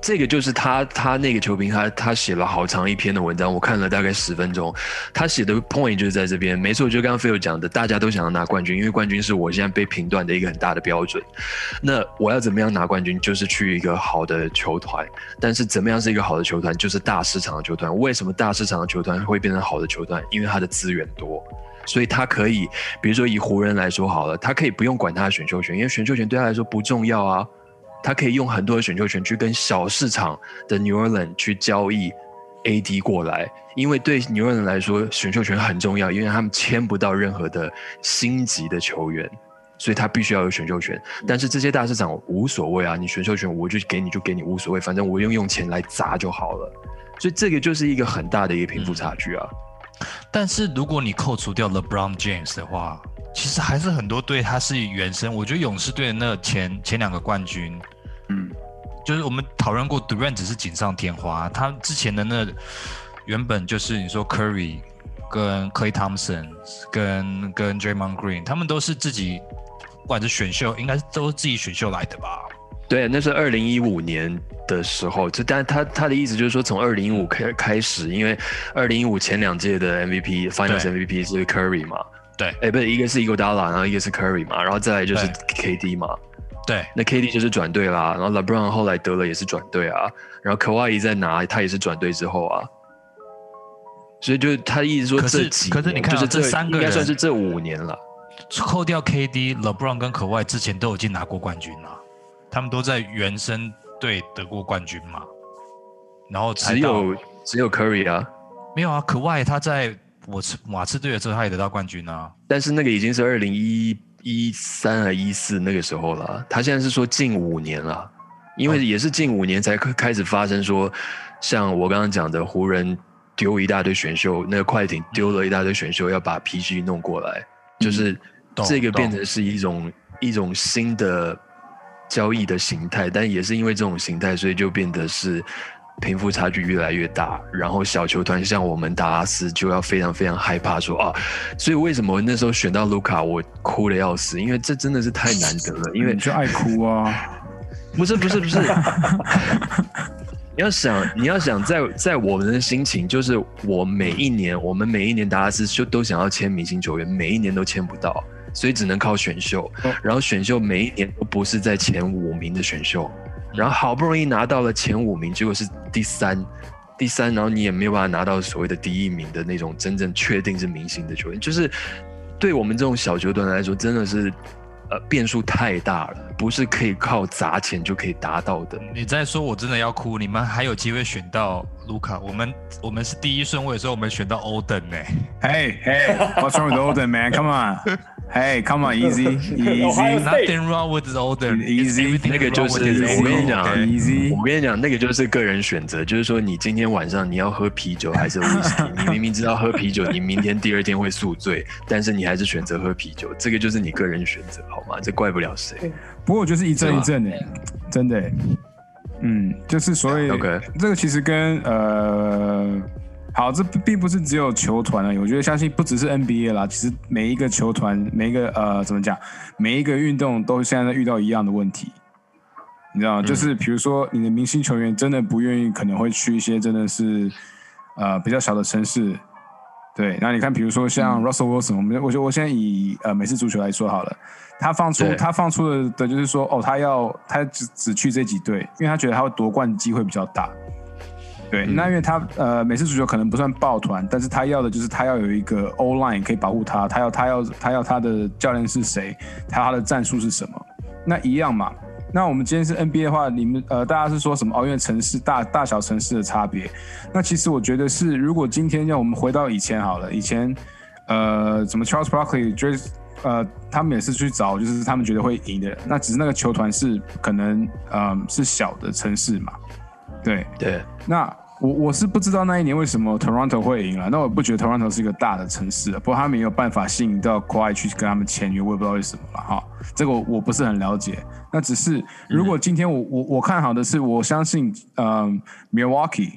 这个就是他他那个球评他他写了好长一篇的文章，我看了大概十分钟，他写的 point 就是在这边，没错，就刚刚 Phil 讲的，大家都想要拿冠军，因为冠军是我现在被评断的一个很大的标准。那我要怎么样拿冠军，就是去一个好的球团，但是怎么样是一个好的球团，就是大市场的球团。为什么大市场的球团会变成好的球团？因为它的资源多。所以他可以，比如说以湖人来说好了，他可以不用管他的选秀权，因为选秀权对他来说不重要啊。他可以用很多的选秀权去跟小市场的 New Orleans 去交易 AD 过来，因为对 New Orleans 来说选秀权很重要，因为他们签不到任何的星级的球员，所以他必须要有选秀权。但是这些大市场无所谓啊，你选秀权我就给你就给你无所谓，反正我用用钱来砸就好了。所以这个就是一个很大的一个贫富差距啊。但是如果你扣除掉 LeBron James 的话，其实还是很多队他是原生。我觉得勇士队的那前前两个冠军，嗯，就是我们讨论过，Durant 只是锦上添花，他之前的那原本就是你说 Curry 跟 Clay Thompson 跟跟 Draymond Green，他们都是自己不管是选秀，应该是都是自己选秀来的吧？对，那是二零一五年的时候，就但他他的意思就是说，从二零一五开开始，因为二零一五前两届的 MVP Finals MVP 是 Curry 嘛，对。哎，不是一个是 Iguodala，然后一个是 Curry 嘛，然后再来就是 KD 嘛，对，那 KD 就是转队啦，然后 LeBron 后来得了也是转队啊，然后 Kawhi 在拿他也是转队之后啊，所以就是他的意思说这几可是你看啊就是这三个应该算是这五年了，扣掉 KD、LeBron 跟可外之前都已经拿过冠军了，他们都在原生队得过冠军嘛。然后只有只有 Curry 啊，没有啊？可外他在我刺马刺队的时候，他也得到冠军啊。但是那个已经是二零一一三还一四那个时候了，他现在是说近五年了，因为也是近五年才开开始发生说，像我刚刚讲的湖人丢一大堆选秀，那个快艇丢了一大堆选秀要把 PG 弄过来，就是这个变成是一种一种新的交易的形态，但也是因为这种形态，所以就变得是贫富差距越来越大，然后小球团像我们达拉斯就要非常非常害怕说啊，所以为什么那时候选到卢卡，我哭的要死，因为这真的是太难得了，因为你就爱哭啊，不是不是不是，你要想你要想在在我们的心情，就是我每一年我们每一年达拉斯就都想要签明星球员，每一年都签不到，所以只能靠选秀，然后选秀每一年都不是在前五名的选秀，然后好不容易拿到了前五名，结果是第三。第三，然后你也没有办法拿到所谓的第一名的那种真正确定是明星的球员，就是对我们这种小球队来说，真的是呃变数太大了，不是可以靠砸钱就可以达到的。你在说我真的要哭，你们还有机会选到卢卡，我们我们是第一顺位的时候，我们选到欧登呢。Hey, hey, what's wrong with Olden, man? Come on. Hey, come on, easy, easy, Nothing wrong with Oden. Easy. E 那个就是我跟你讲 easy. 我跟你讲，那个就是个人选择，就是说你今天晚上你要喝啤酒还是 whisky，你明明知道喝啤酒，你明天第二天会宿醉，但是你还是选择喝啤酒，这个就是你个人选择，好吗？这怪不了谁。不过我觉得是一阵一阵的，真的欸。嗯，就是所以 OK 这个其实跟呃，好，这并不是只有球团而已。我觉得相信不只是 NBA 啦，其实每一个球团，每一个呃，怎么讲，每一个运动都现在在遇到一样的问题。你知道吗？就是比如说你的明星球员真的不愿意，可能会去一些真的是呃比较小的城市。对，那你看，比如说像 Russell Wilson，我们我觉得我现在以呃美式足球来说好了，他放出他放出的的就是说，哦，他要他只只去这几队，因为他觉得他会夺冠机会比较大。对，那因为他呃美式足球可能不算抱团，但是他要的就是他要有一个 O line 可以保护他，他要他要他要他的教练是谁，他他的战术是什么，那一样嘛。那我们今天是 NBA 的话，你们呃，大家是说什么？哦，因为城市大大小城市的差别。那其实我觉得是，如果今天让我们回到以前好了，以前呃，什么 Charles Barkley、j 呃，他们也是去找，就是他们觉得会赢的。那只是那个球团是可能呃是小的城市嘛，对。对，那我我是不知道那一年为什么 Toronto 会赢了。那我不觉得 Toronto 是一个大的城市，不过他们也有办法吸引到 k a 去跟他们签约，我也不知道为什么了哈。这个我我不是很了解。那只是如果今天我我我看好的是，我相信嗯 Milwaukee，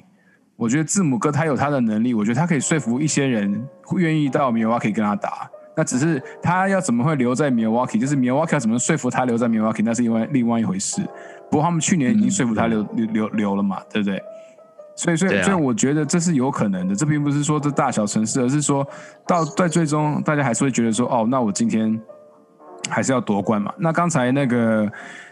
我觉得字母哥他有他的能力，我觉得他可以说服一些人愿意到 Milwaukee 跟他打。那只是他要怎么会留在 Milwaukee，就是 Milwaukee 要怎么说服他留在 Milwaukee，那是另外另外一回事。不过他们去年已经说服他留、留留留了嘛，对不对？所以，所以，啊所以我觉得这是有可能的。这并不是说这大小城市，而是说到在最终，大家还是会觉得说，哦，那我今天还是要夺冠嘛。那刚才那个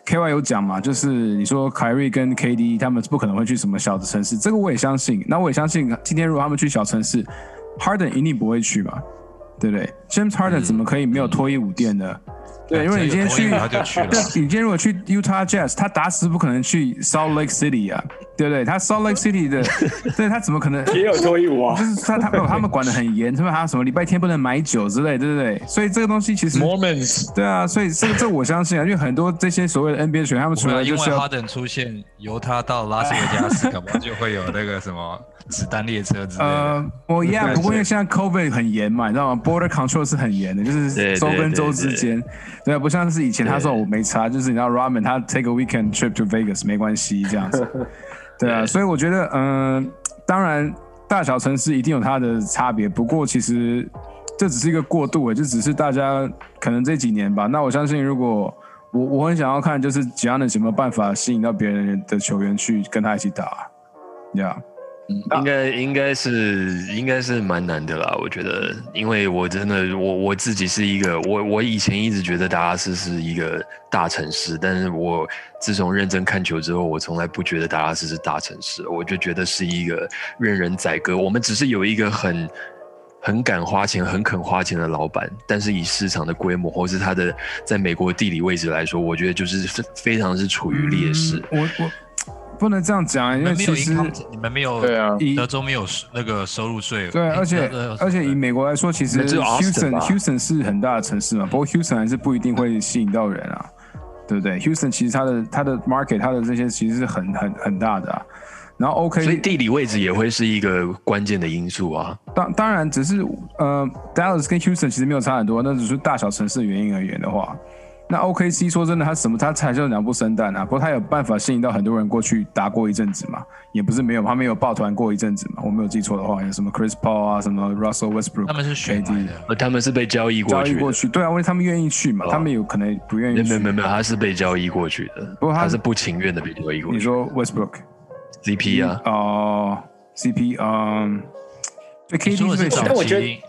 K Y 有讲嘛，就是你说凯瑞跟 K D 他们不可能会去什么小的城市，这个我也相信。那我也相信，今天如果他们去小城市，Harden 一定不会去嘛，对不对？James Harden 怎么可以没有脱衣舞店呢？对，因为你今天去，他就去了对，你今天如果去 Utah Jazz，他打死不可能去 Salt Lake City 啊，对不对？他 Salt Lake City 的，对他怎么可能？也有脱衣舞啊就。是他他他们管的很严，他们还有什么礼拜天不能买酒之类，对不对？所以这个东西其实 Mormons 对啊，所以这个这我相信啊，因为很多这些所谓的 NBA 球员，他们除除了因为 Harden 出现，由他到拉斯维加斯，可能就会有那个什么子弹列车之类的。呃，我一样，不过因为现在 COVID 很严嘛，你知道吗？Border control 是很严的，就是对州跟州之间，对啊，不像是以前他说我没差，就是你知道 Ramen 他 take a weekend trip to Vegas 没关系这样子，对啊，所以我觉得，嗯、当然大小城市一定有它的差别，不过其实这只是一个过渡，就只是大家可能这几年吧。那我相信，如果我我很想要看，就是 Giannis 有没有办法吸引到别人的球员去跟他一起打，呀、应该应该是应该是蛮难的啦，我觉得，因为我真的我我自己是一个我我以前一直觉得达拉斯是一个大城市，但是我自从认真看球之后，我从来不觉得达拉斯是大城市，我就觉得是一个任人宰割。我们只是有一个很很敢花钱、很肯花钱的老板，但是以市场的规模或是他的在美国地理位置来说，我觉得就是非常是处于劣势。嗯我我不能这样讲，因为你们没有其实你们没有对啊以德州没有那个收入税，对，哎而且而且以美国来说，其实只有 Houston Houston 是很大的城市嘛，不过 Houston 还是不一定会吸引到人啊，对不对？Houston 其实它的它的 market 它的这些其实是很很很大的啊。然后 OK，所以地理位置也会是一个关键的因素啊。当当然只是呃，Dallas 跟 Houston 其实没有差很多，那只是大小城市的原因而言的话，那 OKC 说真的，他什么他才叫两不生蛋啊？不过他有办法吸引到很多人过去打过一阵子嘛，也不是没有，他们有抱团过一阵子嘛，我没有记错的话，有什么 Chris Paul 啊，什么 Russell Westbrook，他们是选来 KD 的，呃，他们是被交易过去的交易过。去，对啊，因为他们愿意去嘛，哦他们有可能不愿意去。没有没有没有，他是被交易过去的，不过他他是不情愿的被交易过去。你说 Westbrook CP 啊，哦、CP，嗯，对你说 KD 的是早是被选但我觉得期，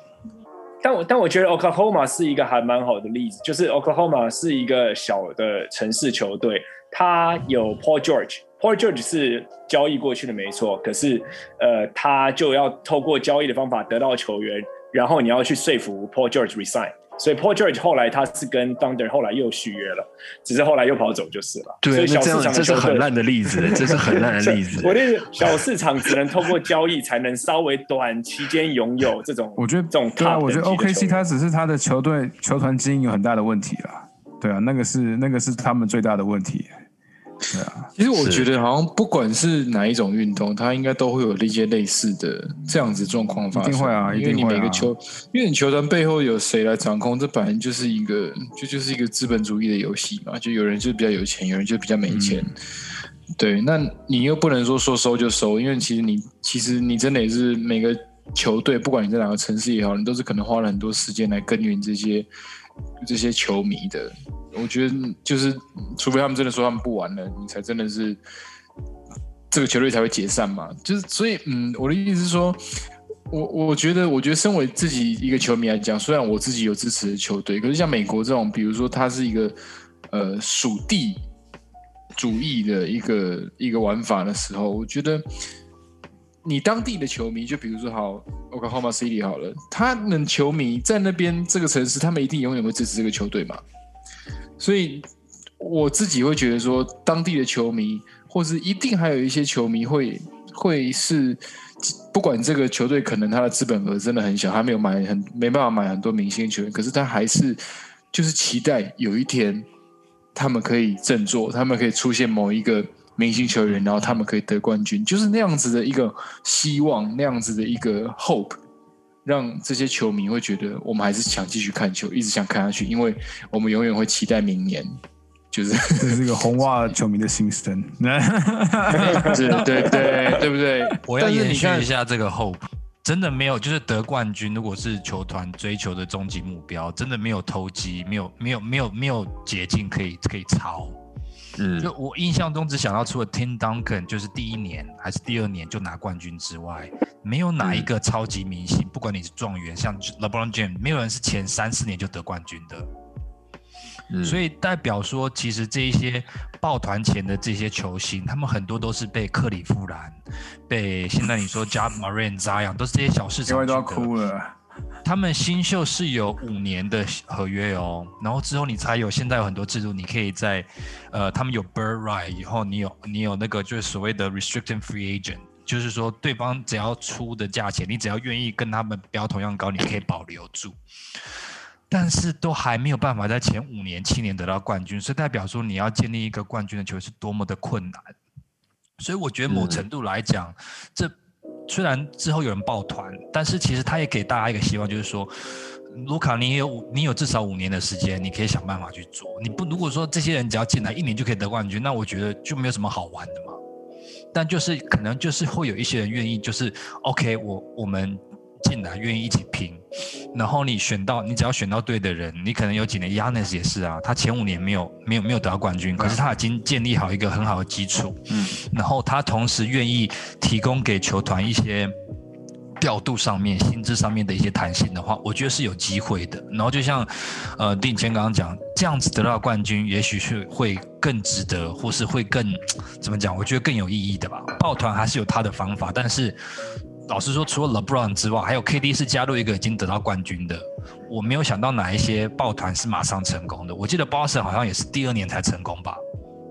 但我但我觉得 Oklahoma 是一个还蛮好的例子，就是 Oklahoma 是一个小的城市球队，它有 Paul George，Paul George 是交易过去的没错，可是呃，他就要透过交易的方法得到球员，然后你要去说服 Paul George resign，所以 Paul George 后来他是跟 Thunder 后来又续约了，只是后来又跑走就是了。对所对，以小市那这样场这是很烂的例子，这是很烂的例子。我的意思小市场只能透过交易才能稍微短期间拥有这种，我觉得这种对啊，我觉得 OKC 员他只是他的球队球团经营有很大的问题啦。对啊，那个是那个是他们最大的问题。对啊，其实我觉得好像不管是哪一种运动，它应该都会有一些类似的这样子状况发生。一定会啊因为你每个球，因为你球团背后有谁来掌控，这本来就是一个就就是一个资本主义的游戏嘛。就有人就比较有钱，有人就比较没钱。对，那你又不能说说收就收，因为其实你其实你真的也是每个球队，不管你在哪个城市也好，你都是可能花了很多时间来耕耘这些这些球迷的。我觉得就是，除非他们真的说他们不玩了，你才真的是这个球队才会解散嘛。就是所以，嗯，我的意思是说，我我觉得，我觉得身为自己一个球迷来讲，虽然我自己有支持的球队，可是像美国这种，比如说它是一个呃属地主义的一个一个玩法的时候，我觉得你当地的球迷，就比如说好 Oklahoma City 好了，他们球迷在那边这个城市，他们一定永远会支持这个球队嘛。所以我自己会觉得说，当地的球迷，或是一定还有一些球迷会会是，不管这个球队可能他的资本额真的很小，他没有买很没办法买很多明星球员，可是他还是就是期待有一天他们可以振作，他们可以出现某一个明星球员，然后他们可以得冠军，就是那样子的一个希望，那样子的一个 hope。让这些球迷会觉得我们还是想继续看球，一直想看下去，因为我们永远会期待明年，就是这是一个红袜球迷的心声。对，对对对不对？我要延续一，下这个 hope，真的没有，就是得冠军，如果是球团追求的终极目标，真的没有投机，没有没有没有没有捷径可以可以抄。嗯就我印象中只想到除了 Tim Duncan 就是第一年还是第二年就拿冠军之外，没有哪一个超级明星，不管你是状元，像 LeBron James，没有人是前三四年就得冠军的。嗯所以代表说，其实这一些抱团前的这些球星，他们很多都是被克里夫兰、被现在你说加 Marin、Zion，都是这些小市场因为都要哭了。他们新秀是有五年的合约哦，然后之后你才有现在有很多制度，你可以在呃，他们有 bird right 以后，你有你有那个就是所谓的 restricted free agent，就是说对方只要出的价钱，你只要愿意跟他们标同样高，你可以保留住。但是都还没有办法在前五年、七年得到冠军，所以代表说你要建立一个冠军的球队是多么的困难。所以我觉得某嗯程度来讲，这虽然之后有人抱团，但是其实他也给大家一个希望，就是说，卢卡，你有你有至少五年的时间，你可以想办法去做。你不如果说这些人只要进来一年就可以得冠军，那我觉得就没有什么好玩的嘛。但就是可能就是会有一些人愿意，就是 OK，我我们进来愿意一起拼，然后你选到你只要选到对的人，你可能有几年 Yanis 也是啊，他前五年没有没有没有得到冠军，可是他已经建立好一个很好的基础，嗯，然后他同时愿意提供给球团一些调度上面、薪资上面的一些弹性的话，我觉得是有机会的。然后就像呃丁谦刚刚讲，这样子得到冠军，也许是会更值得，或是会更怎么讲？我觉得更有意义的吧。抱团还是有他的方法，但是老实说，除了 LeBron 之外，还有 KD 是加入一个已经得到冠军的。我没有想到哪一些抱团是马上成功的。我记得 Boston 好像也是第二年才成功吧。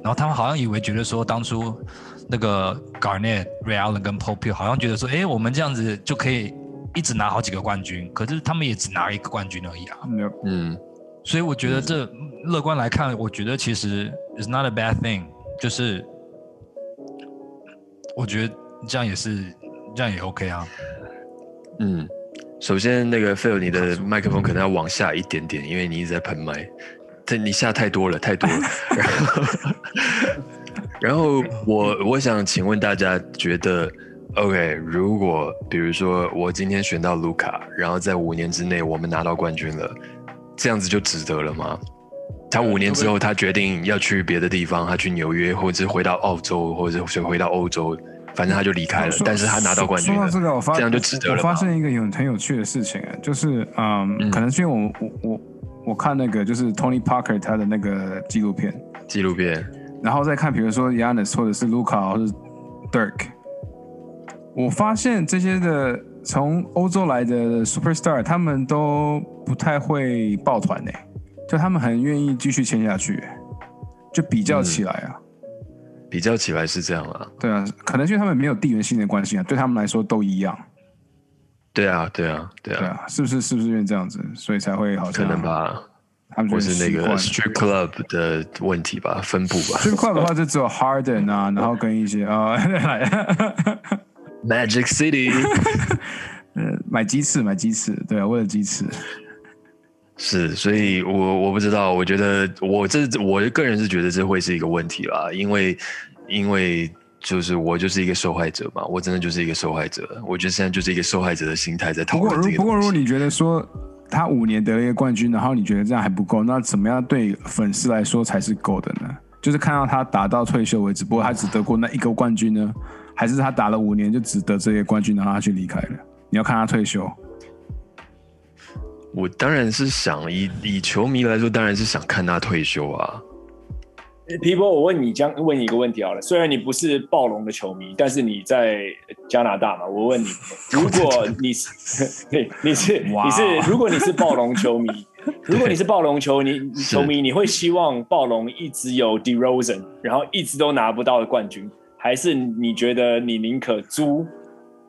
然后他们好像以为觉得说当初那个 Garnett、Ray Allen 跟 Pierce 好像觉得说，哎，我们这样子就可以一直拿好几个冠军，可是他们也只拿一个冠军而已啊。嗯，所以我觉得这乐观来看，我觉得其实 is not a bad thing，就是我觉得这样也是这样也 OK 啊。嗯，首先那个 Phil，你的麦克风可能要往下一点点，因为你一直在喷麦，这，你下太多了，太多了。然后我我想请问大家，觉得 OK？如果比如说我今天选到卢卡，然后在五年之内我们拿到冠军了，这样子就值得了吗？他五年之后他决定要去别的地方，他去纽约，或者是回到澳洲，或者是回到欧洲，反正他就离开了。但是他拿到冠军说到，这个我发这样就值得了。我发现一个有很有趣的事情，就是嗯，可能是因为我我我我看那个就是 Tony Parker 他的那个纪录片，纪录片。然后再看，比如说 Yanis 或者是 Luca 或者 Dirk，我发现这些的从欧洲来的 Superstar，他们都不太会抱团呢，就他们很愿意继续签下去，就比较起来啊，比较起来是这样啊，对啊，可能是他们没有地缘性的关系啊，对他们来说都一样，对啊，对啊，对啊，对啊，是不是是不是因为这样子，所以才会好像可能吧。或是那个 Strip Club 的问题吧，分布吧。Strip Club 的话就只有 Harden 啊，然后跟一些啊，Magic City，呃，买鸡翅，买鸡翅，对啊，为了鸡翅。是，所以我我不知道，我觉得我这我个人是觉得这会是一个问题啦，因为因为就是我就是一个受害者嘛，我真的就是一个受害者，我觉得现在就是一个受害者的心态在讨论这个。不过如果你觉得说。他五年得了一个冠军，然后你觉得这样还不够？那怎么样对粉丝来说才是够的呢？就是看到他打到退休为止，不过他只得过那一个冠军呢，还是他打了五年就只得这些冠军，然后他去离开了？你要看他退休。我当然是想以以球迷来说，当然是想看他退休啊。皮波，我问你，将问你一个问题好了。虽然你不是暴龙的球迷，但是你在加拿大嘛？我问你，如果你是，对，你是，你是，如果你是暴龙球迷，如果你是暴龙球迷，球迷，你会希望暴龙一直有 DeRozan，然后一直都拿不到的冠军，还是你觉得你宁可租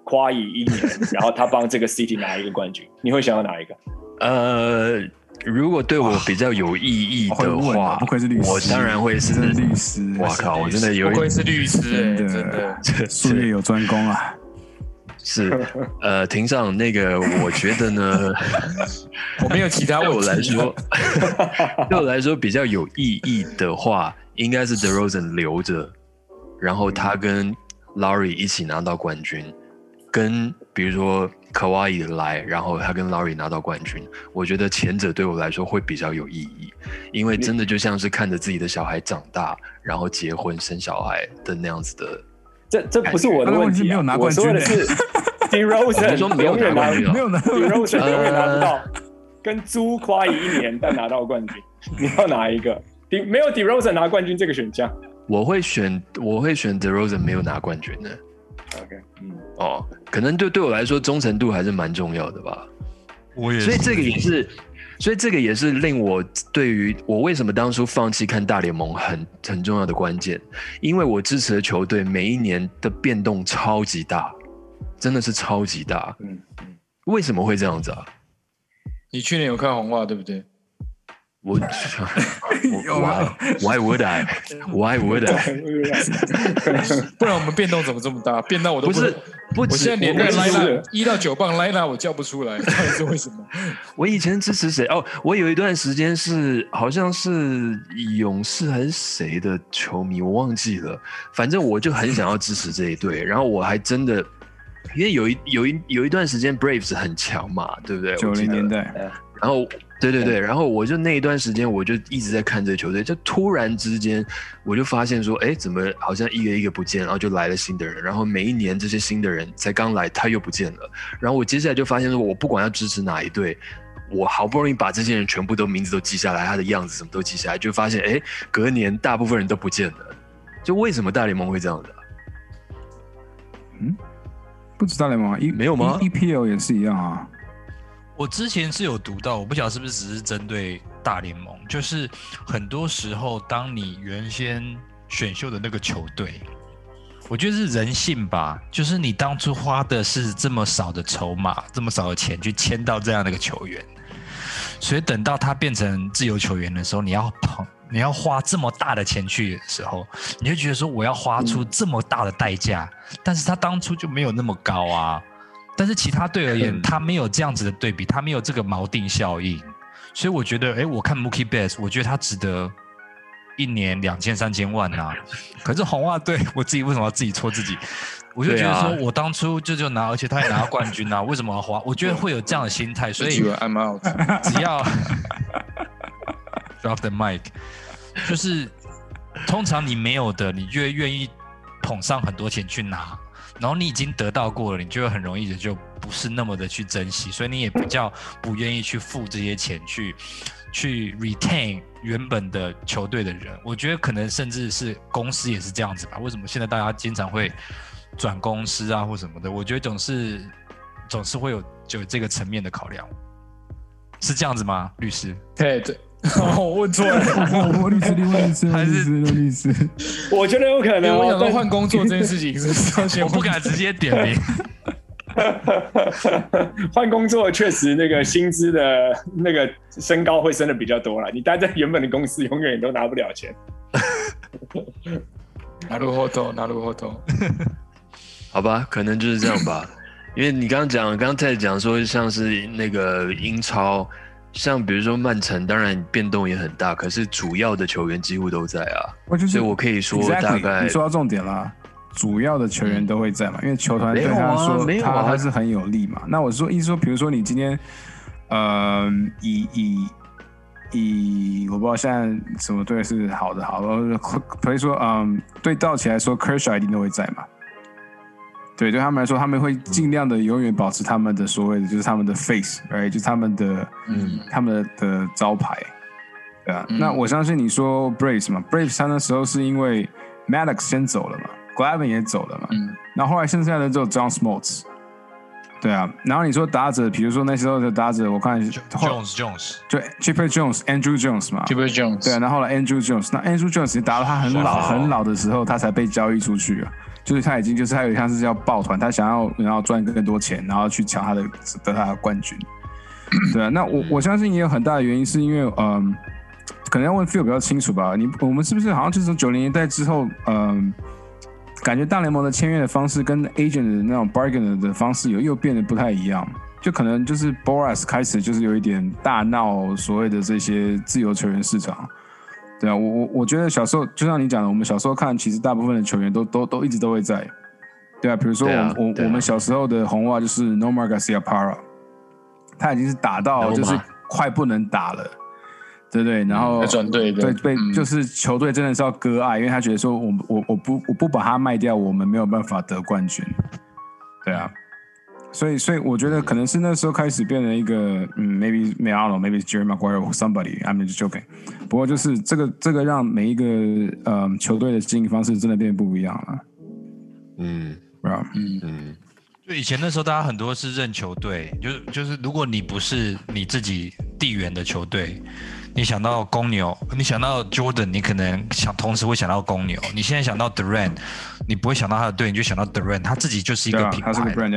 夸以一年，然后他帮这个 City 拿一个冠军？你会想要哪一个？呃。如果对我比较有意义的话，不愧是律师，我当然会是律师。我靠，我真的有，不愧是律师，真的，术业有专攻啊。是，呃，庭上那个，我觉得呢，我没有其他。对我来说，对我来说比较有意义的话，应该是 The Rosen 留着，然后他跟 Laurie 一起拿到冠军，跟比如说。可哇伊来，然后他跟 Laurie 拿到冠军，我觉得前者对我来说会比较有意义，因为真的就像是看着自己的小孩长大，然后结婚生小孩的那样子的。这这不是我的问题，没有拿冠军。我说的是 d r o s e n 说没有拿冠军，没有拿 d r o s e n 永远拿不到，跟朱夸伊一年但拿到冠军，你要哪一个？D？没有 d r o s e n 拿冠军这个选项，我会选我会选 d r o s e n 没有拿冠军的。OK，嗯，哦，可能对对我来说忠诚度还是蛮重要的吧。我也，所以这个也是，所以这个也是令我对于我为什么当初放弃看大联盟很很重要的关键，因为我支持的球队每一年的变动超级大，真的是超级大。嗯嗯，为什么会这样子啊？你去年有看红袜对不对？我，Why Why would I Why would I？不然我们变动怎么这么大？变到我都不是，我现在连那莱纳一到九磅莱纳我叫不出来，到底是为什么？我以前支持谁？哦，我有一段时间是好像是勇士还是谁的球迷，我忘记了。反正我就很想要支持这一队，然后我还真的，因为有一有一有一段时间 Braves 很强嘛，对不对？九零年代，然后。对对对，然后我就那一段时间，我就一直在看这个球队，就突然之间，我就发现说，哎，怎么好像一个一个不见，然后就来了新的人，然后每一年这些新的人才刚来，他又不见了，然后我接下来就发现说，我不管要支持哪一队，我好不容易把这些人全部都名字都记下来，他的样子什么都记下来，就发现，哎，隔年大部分人都不见了，就为什么大联盟会这样的？嗯，不止大联盟一没有吗？EPL 也是一样啊。我之前是有读到，我不晓得是不是只是针对大联盟，就是很多时候，当你原先选秀的那个球队，我觉得是人性吧，就是你当初花的是这么少的筹码，这么少的钱去签到这样的一个球员，所以等到他变成自由球员的时候，你要捧，你要花这么大的钱去的时候，你就觉得说我要花出这么大的代价，但是他当初就没有那么高啊。但是其他队而言，他没有这样子的对比，他没有这个锚定效应，所以我觉得，哎，我看 Mookie Betts，我觉得他值得一年两千三千万呐。可是红袜队，我自己为什么要自己戳自己？我就觉得说我当初就就拿，而且他也拿到冠军啊，为什么要花？我觉得会有这样的心态，所以只要 drop the mic，就是通常你没有的，你就会愿意捧上很多钱去拿。然后你已经得到过了，你就会很容易的就不是那么的去珍惜，所以你也比较不愿意去付这些钱去去 retain 原本的球队的人。我觉得可能甚至是公司也是这样子吧。为什么现在大家经常会转公司啊或什么的？我觉得总是总是会有就这个层面的考量，是这样子吗？律师？对对。我 问错了，我律师，律师，还是律师？我觉得有可能。我想说换工作这件事情是，我不敢直接点名。换工作确实那个薪资的那个升高会升的比较多了。你待在原本的公司，永远都拿不了钱。拿入后头，拿入后头。好吧，可能就是这样吧。因为你刚刚讲，刚才讲说像是那个英超。像比如说曼城，当然变动也很大，可是主要的球员几乎都在啊。所以我可以说大概你说到重点了，主要的球员都会在嘛，因为球团对他说他还是很有利嘛。那我说意思说，比如说你今天，呃，以以以我不知道现在什么队是好的，好的，可以说嗯，对道奇来说，Kershaw 一定都会在嘛。对，对他们来说，他们会尽量的永远保持他们的所谓的，就是他们的 face，right，就是他们的，嗯，他们的招牌，对啊。那我相信你说 Braves 嘛，Braves 他那时候是因为 Maddox 先走了嘛，Glavine 也走了嘛，嗯，然后后来剩下的只有 John Smoltz，对啊。然后你说打者，比如说那时候的打者，我看 Jones Jones，对 Chipper Jones，Andrew Jones 嘛，Chipper Jones，对啊。然后来 Andrew Jones，那 Andrew Jones 打到他很老很老的时候，他才被交易出去啊。就是他已经，就是他有像是要抱团，他想要然后赚更多钱，然后去抢他的得他的冠军。对啊，那我我相信也有很大的原因，是因为嗯，可能要问 Phil 比较清楚吧。你我们是不是好像就是从九零年代之后，嗯，感觉大联盟的签约的方式跟 agent 的那种 bargain 的方式有又变得不太一样，就可能就是 Boras 开始就是有一点大闹所谓的这些自由球员市场。对啊，我我我觉得小时候就像你讲的，我们小时候看，其实大部分的球员都都都一直都会在。对啊，比如说我我我们小时候的红袜就是 Nomar Garcia Parra，他已经是打到就是快不能打了，对不对？然后转队对被就是球队真的是要割爱，因为他觉得说我我我不我不把他卖掉，我们没有办法得冠军。对啊。所以，所以我觉得可能是那时候开始变成一个，嗯，maybe m a l o maybe Jerry Maguire or somebody，I'm just joking。不过就是这个，这个让每一个呃球队的经营方式真的变不一样了。嗯，嗯嗯。就以前那时候，大家很多是认球队，就是就是，如果你不是你自己地缘的球队。你想到公牛，你想到 Jordan，你可能想同时会想到公牛。你现在想到 Durant，你不会想到他的队，你就想到 Durant，他自己就是一个品牌。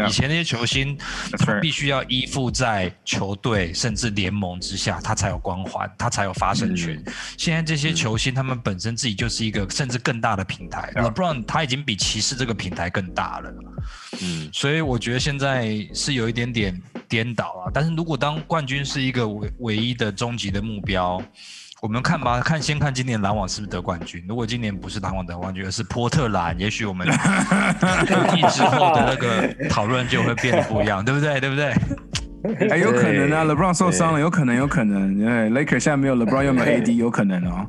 以前那些球星，他必须要依附在球队甚至联盟之下，他才有光环，他才有发声权。现在这些球星，他们本身自己就是一个甚至更大的平台。LeBron 他已经比骑士这个平台更大了。嗯，所以我觉得现在是有一点点颠倒啊。但是如果当冠军是一个唯唯一的终极的目标，我们看吧，看先看今年篮网是不是得冠军。如果今年不是篮网得冠军，而是波特兰，也许我们 一之后的那个讨论就会变得不一样，对不对？对不对？哎，有可能啊，LeBron 受伤了，有可能，有可能。哎，Lakers 现在没有 LeBron，又没有 AD，有可能哦。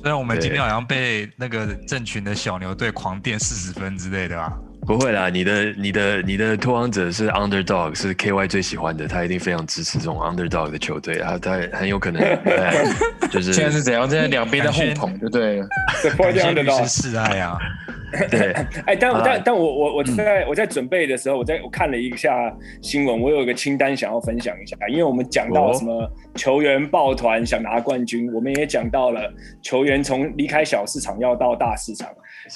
虽然我们今天好像被那个正群的小牛队狂电四十分之类的吧。不会啦，你的、你的、你的托邦者是 underdog，是 KY 最喜欢的，他一定非常支持这种 underdog 的球队，他他很有可能，就是现在是怎样？现在两边的互捧，对不对？谢律师示爱啊。对，哎，但但但我我我在我在准备的时候，我在我看了一下新闻，我有一个清单想要分享一下，因为我们讲到什么球员抱团想拿冠军，我们也讲到了球员从离开小市场要到大市场，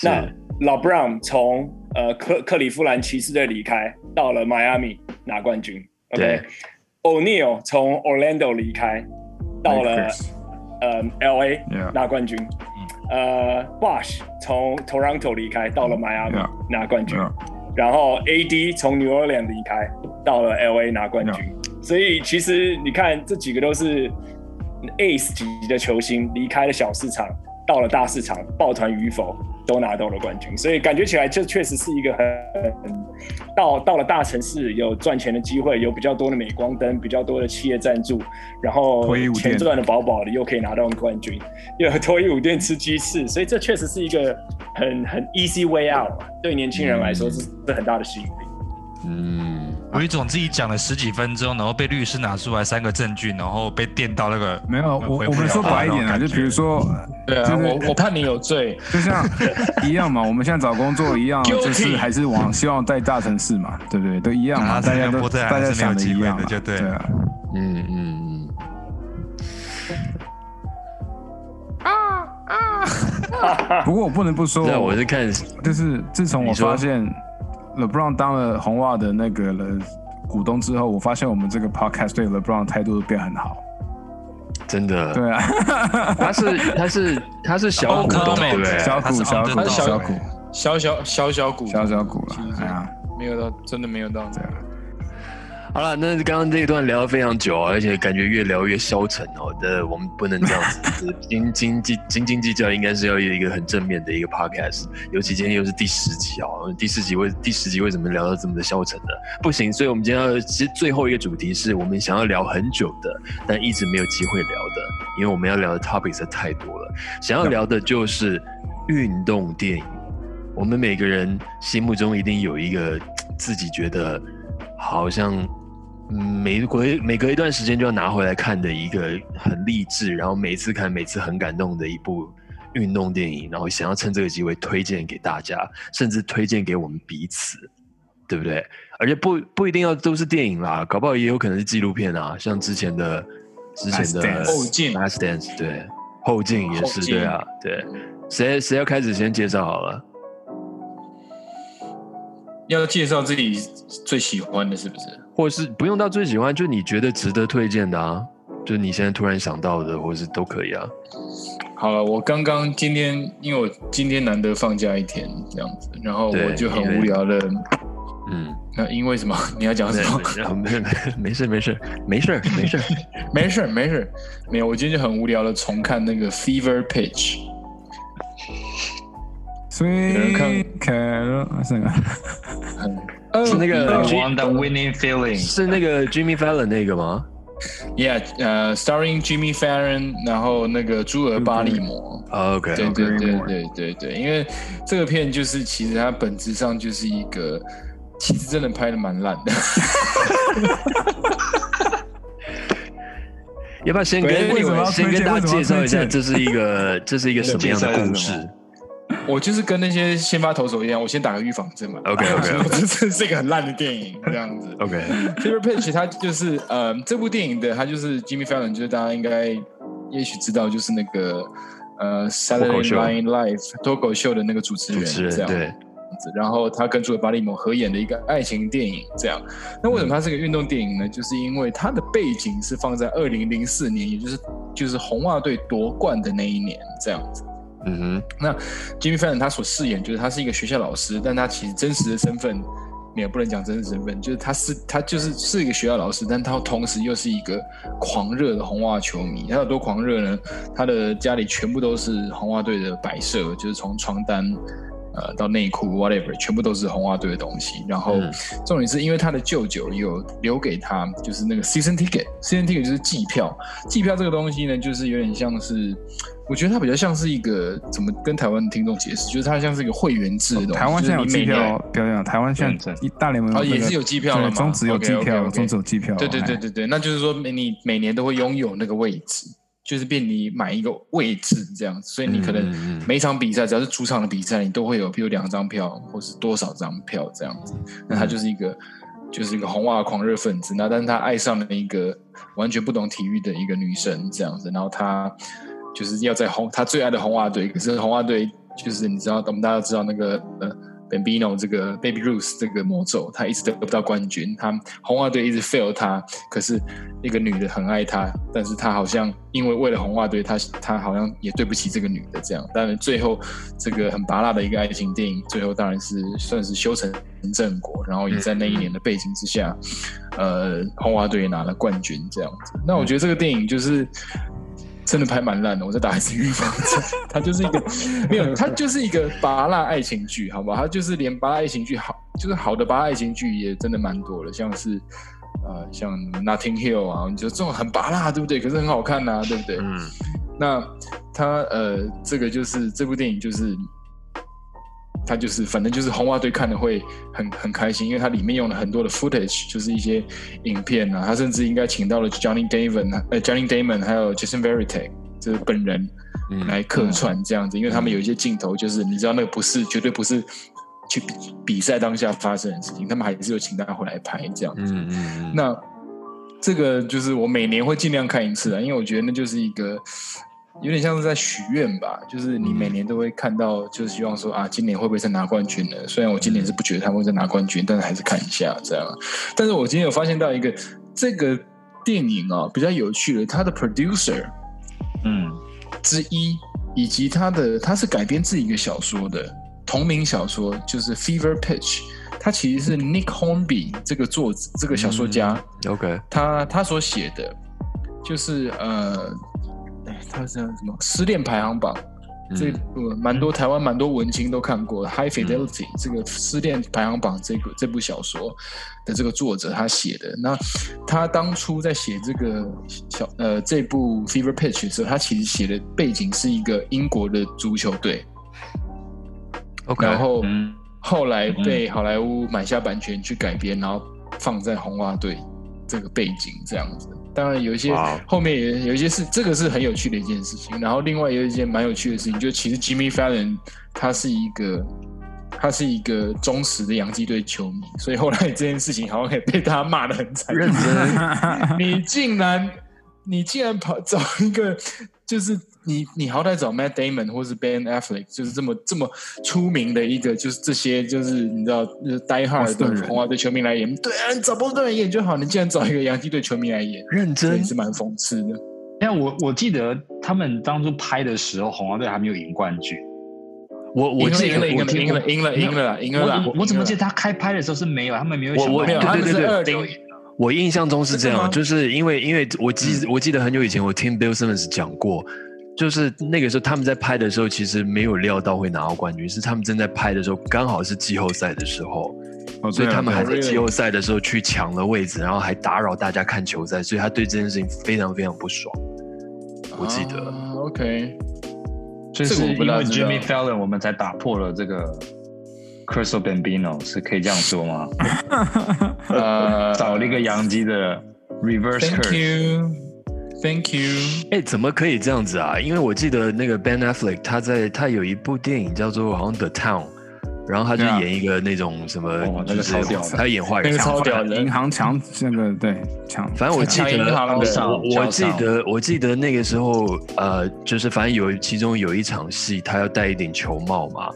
那。老 Brown 从呃克克里夫兰骑士队离开，到了迈阿密拿冠军。对 OK，O'Neal 从 Orlando 离开，到了呃 LA 拿冠军。呃，Bosh 从 Toronto 离开，到了迈阿密拿冠军。然后 AD 从 New Orleans 离开，到了 LA 拿冠军。所以其实你看，这几个都是 Ace 级的球星，离开了小市场，到了大市场，抱团与否都拿到了冠军。所以感觉起来，这确实是一个很到到了大城市有赚钱的机会，有比较多的镁光灯，比较多的企业赞助，然后钱赚的饱饱的，又可以拿到冠军，又 有脱衣舞店吃鸡翅，所以这确实是一个很很 easy way out，嘛对年轻人来说是是很大的吸引力。嗯，有一种自己讲了十几分钟，然后被律师拿出来三个证据，然后被电到那个没有，我我们说白一点啊，就比如说，对啊，就是我我判你有罪，就像 一样嘛，我们现在找工作一样，就是还是往希望在大城市嘛，对不对？都一样嘛，啊大家都大家想的一样嘛，的就对。对啊。嗯嗯。嗯，不过我不能不说，那我是看就是自从我发现 LeBron 当了红袜的那个了股东之后，我发现我们这个 podcast 对 LeBron 的态度变很好。真的，对啊，他是他是他是小股东对不对？小股小股小股。小小小小股，小小股了哎呀，没有到，真的没有到这样。好了，那刚刚这一段聊得非常久，而且感觉越聊越消沉哦。的，我们不能这样子，斤斤计斤斤计较，应该是要有一个很正面的一个 podcast。尤其今天又是第十集哦，第四集为第十集为什么聊到这么的消沉呢？不行，所以我们今天要其实最后一个主题是我们想要聊很久的，但一直没有机会聊的，因为我们要聊的 topic 实在太多了。想要聊的就是运动电影。我们每个人心目中一定有一个自己觉得好像每隔每隔一段时间就要拿回来看的一个很励志，然后每次看每次很感动的一部运动电影，然后想要趁这个机会推荐给大家，甚至推荐给我们彼此，对不对？而且不不一定要都是电影啦，搞不好也有可能是纪录片啊，像之前的之前的 Last Dance 后进 Last Dance，对，后进也是对啊，对。谁谁要开始先介绍好了？要介绍自己最喜欢的，是不是？或是不用到最喜欢，就你觉得值得推荐的啊，就你现在突然想到的，或是都可以啊。好了，我刚刚今天，因为我今天难得放假一天这样子，然后我就很无聊的，嗯，那因为什么？你要讲什么？没没事没事没事没事，没事没事，没有。我今天就很无聊的重看那个 Fever Pitch，所人看以可乐是个很 是那个 want the winning feeling。是那个 Jimmy Fallon 那个吗 Yeah，呃，starring Jimmy Fallon，然后那个朱尔巴利摩。？OK，对对对对对对，因为这个片就是其实它本质上就是一个，其实真的拍的蛮烂的。要不要先跟对为什么要先跟大家介绍一下，这是一个这是一个什么样的故事我就是跟那些先发投手一样，我先打个预防针嘛。？OK，OK，OK 这这是一个很烂的电影，这样子。OK，Fever Pitch 它就是呃，这部电影的它就是 Jimmy Fallon，就是大家应该也许知道，就是那个呃 Saturday 秀 Night Live 脱口秀的那个主持主人，这样对，子，然后他跟朱尔巴利摩合演的一个爱情电影，这样。那为什么它是个运动电影呢？就是因为它的背景是放在二零零四年，也就是就是红袜队夺冠的那一年，这样子。嗯哼，那 Jimmy Fallon 他所饰演就是他是一个学校老师，但他其实真实的身份，没有不能讲真实身份，就是他是他就是是一个学校老师，但他同时又是一个狂热的红袜球迷。他有多狂热呢？他的家里全部都是红袜队的摆设，就是从床单。呃，到内裤 whatever，全部都是红袜队的东西。然后嗯重点是因为他的舅舅有留给他，就是那个 season ticket，season ticket 就是季票。季票这个东西呢，就是有点像是，我觉得它比较像是一个怎么跟台湾听众解释，就是它像是一个会员制的东西。台湾现在有机票年，表演，台湾现在一大联盟哦，有那个也是有机票了对，嘛？中职有机票，中职有机票，对对对哎对对，那就是说每你每年都会拥有那个位置，就是变你买一个位置这样子，所以你可能嗯每一场比赛只要是主场的比赛，你都会有比如两张票或是多少张票这样子。那他就是一个就是一个红袜狂热分子，那但是他爱上了一个完全不懂体育的一个女生这样子，然后他就是要在红他最爱的红袜队，可是红袜队就是你知道，我们大家都知道那个呃 Bambino 这个 Baby Ruth 这个魔咒，他一直得不到冠军，他红袜队一直 fail 他，可是那个女的很爱他，但是他好像因为为了红袜队，他他好像也对不起这个女的这样，但是最后这个很拔辣的一个爱情电影，最后当然是算是修成正果，然后也在那一年的背景之下，呃，红袜队拿了冠军这样子。那我觉得这个电影就是。真的拍蛮烂的，我在打一次预防针。它就是一个没有，它就是一个拔辣爱情剧，好不好？它就是连拔辣爱情剧好，就是好的拔辣爱情剧也真的蛮多了，像是呃像 Nothing Hill 啊，你觉得这种很拔辣，对不对？可是很好看呐，对不对？嗯，那它呃这个就是这部电影就是。它就是，反正就是红袜队看的会很很开心，因为它里面用了很多的 footage，就是一些影片啊。他甚至应该请到了 Johnny Damon，呃，Johnny Damon 还有 Jason Verite 就是本人来客串这样子，因为他们有一些镜头，就是你知道那个不是绝对不是去比比赛当下发生的事情，他们还是有请大家回来拍这样子。嗯嗯那这个就是我每年会尽量看一次啊，因为我觉得那就是一个。有点像是在许愿吧，就是你每年都会看到，就是希望说啊，今年会不会再拿冠军呢？虽然我今年是不觉得他们会再拿冠军，但是还是看一下这样。但是我今天有发现到一个这个电影啊比较有趣的，它的 producer 嗯之一，以及它的它是改编自一个小说的同名小说，就是 Fever Pitch，它其实是 Nick Hornby 这个作者这个小说家，，OK，他他所写的，就是呃。哎，他是什么？失恋排行榜？这个蛮多台湾蛮多文青都看过《High Fidelity》这个失恋排行榜这个这部小说的这个作者他写的。那他当初在写这个小呃这部《Fever Pitch》的时候，他其实写的背景是一个英国的足球队，OK，然后嗯。后来被好莱坞买下版权去改编，然后放在红袜队这个背景这样子。当然有一些后面也有一些是这个是很有趣的一件事情，然后另外有一件蛮有趣的事情，就其实 Jimmy Fallon 他是一个他是一个忠实的洋基队球迷，所以后来这件事情好像也被他骂的很惨。认真，你竟然你竟然跑找一个，就是你你好歹找 Matt Damon 或是 Ben Affleck，就是这么这么出名的一个，就是这些就是你知道就是 Die Hard 的红袜队球迷来演，对啊，你找波士顿人演就好，你竟然找一个洋基队球迷来演，认真也，是蛮讽刺的。因为我我记得他们当初拍的时候，红袜队还没有赢冠军。我我记得赢了赢了我记赢了赢了赢了赢了我我我怎么记得？他开拍的时候是没有，他们没有我我没有，他们是对对对二零我印象中是这样，就是因为因为我记我记得很久以前我听 Bill Simmons 讲过，就是那个时候他们在拍的时候，其实没有料到会拿到冠军，是他们正在拍的时候，刚好是季后赛的时候，哦，啊所以他们还在季后赛的时候去抢了位置，然后还打扰大家看球赛，所以他对这件事情非常非常不爽。我记得啊 OK，所以这个我是因为不大知道 Jimmy Fallon 我们才打破了这个 c r y s t a l Bambino，是可以这样说吗？呃，找了一个洋基的 Reverse Thank Curse。you，Thank you。哎，怎么可以这样子啊？因为我记得那个 Ben Affleck 他在他有一部电影叫做好像 The Town，然后他就演一个那种什么，哦那个就是超屌的。他演坏人那个。超屌的。银行抢那个对抢，反正我记得，行的我我记得我记得那个时候，呃，就是反正有其中有一场戏，他要戴一顶球帽嘛，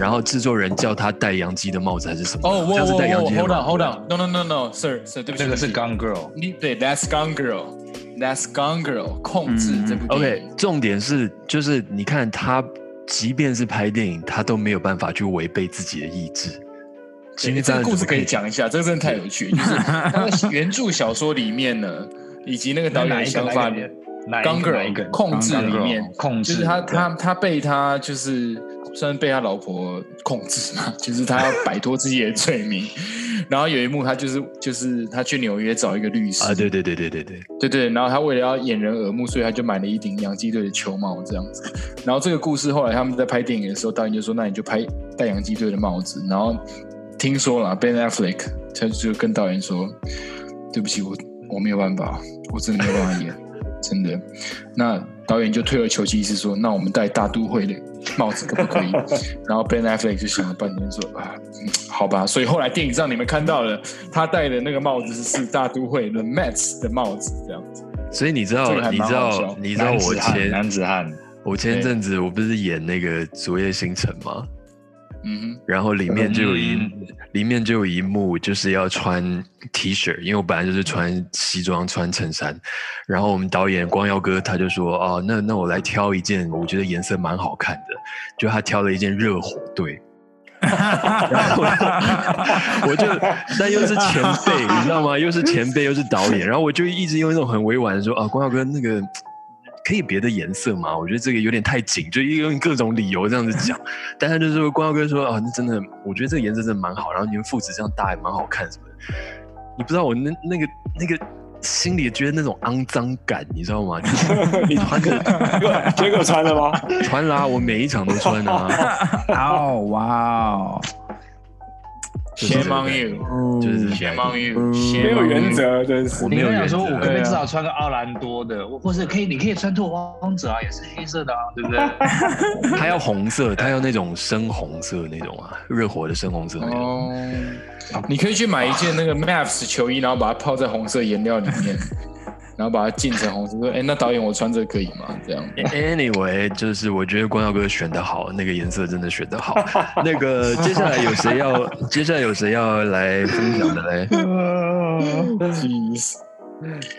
然后制作人叫他戴洋基的帽子还是什么？哦，我像是戴洋我我，Hold on 子。Hold on，No No No No，Sir，Sir，对不起，这个是对不起。Gone Girl，你对，That's Gone Girl，That's Gone Girl，控制嗯这部电 OK，重点是就是你看他，即便是拍电影，他都没有办法去违背自己的意志。其实这个故事可以讲一下，这个真的太有趣，就是他的原著小说里面呢，以及那个导演的想法，里面个 Girl 控制里面，控制就是他他他被他就是算是被他老婆控制嘛，就是他要摆脱自己的罪名。然后有一幕，他就是就是他去纽约找一个律师啊，对对对对对对，对对，然后他为了要掩人耳目，所以他就买了一顶洋基队的球帽这样子。然后这个故事后来他们在拍电影的时候，导演就说：“那你就拍戴洋基队的帽子。”然后听说了 Ben Affleck，他就跟导演说：“对不起，我我没有办法，我真的没有办法演，真的。”那导演就退而求其次说：“那我们戴大都会的帽子可不可以？” 然后 Ben Affleck 就想了半天说：“啊，嗯好吧。”所以后来电影上你们看到了，他戴的那个帽子是是大都会 The Mets 的帽子，这样子。所以你知道你知道你知道我前男子汉，我前阵子我不是演那个《昨夜星辰》吗？嗯然后里面就有一、嗯里面就有一幕就是要穿 T 恤，因为我本来就是穿西装穿衬衫，然后我们导演光耀哥他就说哦，那那我来挑一件我觉得颜色蛮好看的，就他挑了一件热火队。然 后我就，但又是前辈，你知道吗？又是前辈，又是导演，然后我就一直用一种很委婉的说啊，光耀哥那个可以别的颜色吗？我觉得这个有点太紧，就用各种理由这样子讲。但他就说光耀哥说啊，那真的，我觉得这个颜色真的蛮好，然后你们父子这样搭也蛮好看什么的。你不知道我那那个那个心里觉得那种肮脏感，你知道吗？就是你穿着结果穿了吗？穿啦、我每一场都穿啊。哦，哇哦，，Shame on you，就是 Shame on you，嗯。没有原则，真是。我。没有你跟他讲说，我可不可以至少穿个奥兰多的，或者可以，你可以穿拓荒者啊，也是黑色的啊，对不对？他要红色，他要那种深红色那种啊，热火的深红色那种。哦，你可以去买一件那个 Maps 球衣，然后把它泡在红色颜料里面，然后把它浸成红色。说，哎，那导演我穿这个可以吗？这样。Anyway，就是我觉得光耀哥选的好，那个颜色真的选的好。那个接下来有谁要？接下来有谁要来分享的嘞？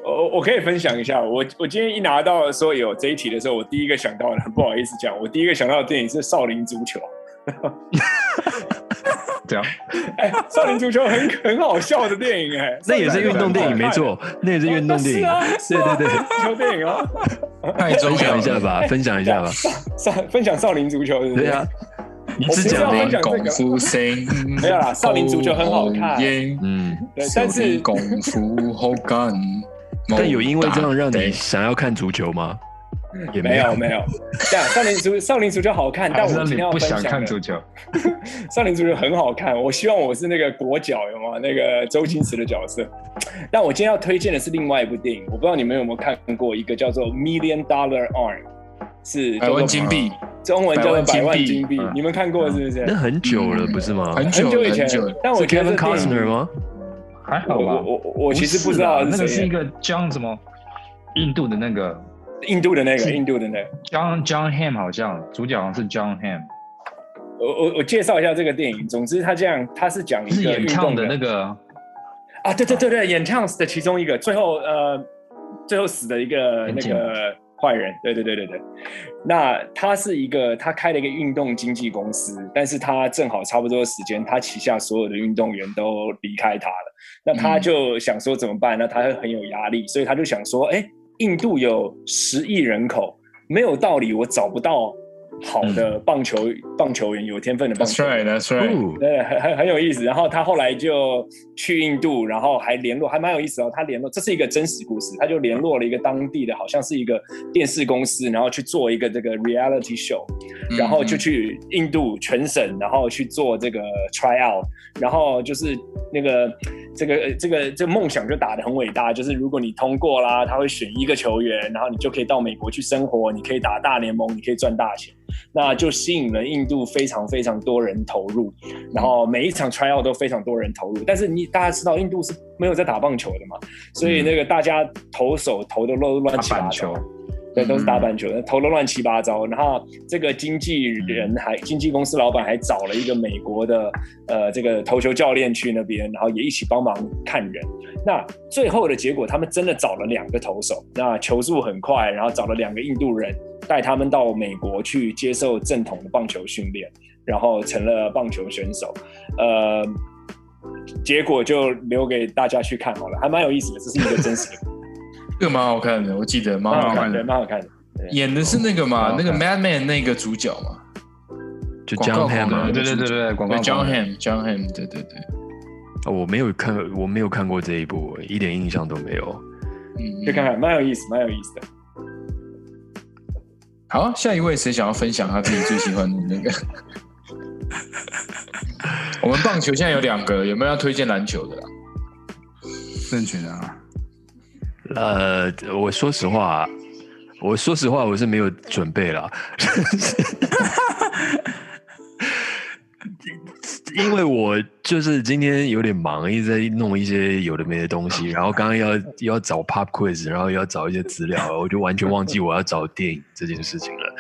我我可以分享一下，我我今天一拿到说有这一题的时候，我第一个想到的，不好意思讲，我第一个想到的电影是《少林足球》。这样，哎，《少林足球很》很好笑的电影哎，那也是运动电影，没错，那也是运动电影。对对对，足球电影哦。太重分享一下吧，分享一下吧。少 分享少林足球，对啊，你只讲功夫声，没有啦少林足球很好看。耶嗯，对，但是功夫好干。但有因为这样让你想要看足球吗？也没有没有，这样少林足少林足球好看，但我今天要不想分享的看足球？少林足球很好看，我希望我是那个国脚，有吗？那个周星驰的角色。但我今天要推荐的是另外一部电影，我不知道你们有没有看过，一个叫做《Million Dollar Arm》，是百万金币，中文叫做百万金币你们看过是不是？那很久了，不是吗？很久很久以前但我觉得 Kevin Costner 吗？还好吧？我我我其实不知道那个是一个 John 什么印度的那个印度的那个，印度的那个。John John Ham 好像主角好像是 John Ham，我我我介绍一下这个电影。总之，他这样，他是讲一个演唱的运动员那个啊，对对对对，演 Chance 的其中一个，最后呃，最后死的一个那个坏人，对对对对对。那他是一个，他开了一个运动经纪公司，但是他正好差不多的时间，他旗下所有的运动员都离开他了。那他嗯就想说怎么办？那他会很有压力，所以他就想说，哎，印度有十亿人口，没有道理我找不到好的棒球、棒球员，有天分的棒，That's 球员。right，That's right。哦对，很很很有意思。然后他后来就去印度，然后还联络，还蛮有意思哦。他联络，这是一个真实故事，他就联络了一个当地的，好像是一个电视公司，然后去做一个这个 reality show，然后就去印度全省，然后去做这个 try out，然后就是那个这个呃这个这个梦想就打得很伟大，就是如果你通过啦，他会选一个球员，然后你就可以到美国去生活，你可以打大联盟，你可以赚大钱。那就吸引了印度非常非常多人投入，然后每一场 tryout 都非常多人投入。但是你大家知道，印度是没有在打棒球的嘛，所以那个大家投手投的乱乱七八糟对，都是打板球，投了乱七八糟。然后这个经纪人还经纪公司老板还找了一个美国的呃这个投球教练去那边，然后也一起帮忙看人。那最后的结果，他们真的找了两个投手，那球速很快，然后找了两个印度人带他们到美国去接受正统的棒球训练，然后成了棒球选手。呃，结果就留给大家去看好了，还蛮有意思的，这是一个真实的，这个蛮好看的，我记得蛮蛮好看的，好看的。蛮好看的。演的是那个嘛，那个蛮好看 Mad Man 那个主角嘛就 John 啊对对对对，广告对，John Ham，John Ham，对对对，哦我没有看，我没有看过这一部，一点印象都没有。嗯，去看看，蛮有意思，蛮有意思的。好，下一位谁想要分享他自己最喜欢的那个？我们棒球现在有两个，有没有要推荐篮球的啦？正确的啊。呃，我说实话，我说实话，我是没有准备了，因为我就是今天有点忙，一直在弄一些有的没的东西，然后刚刚要要找 pop quiz，然后要找一些资料，我就完全忘记我要找电影这件事情了。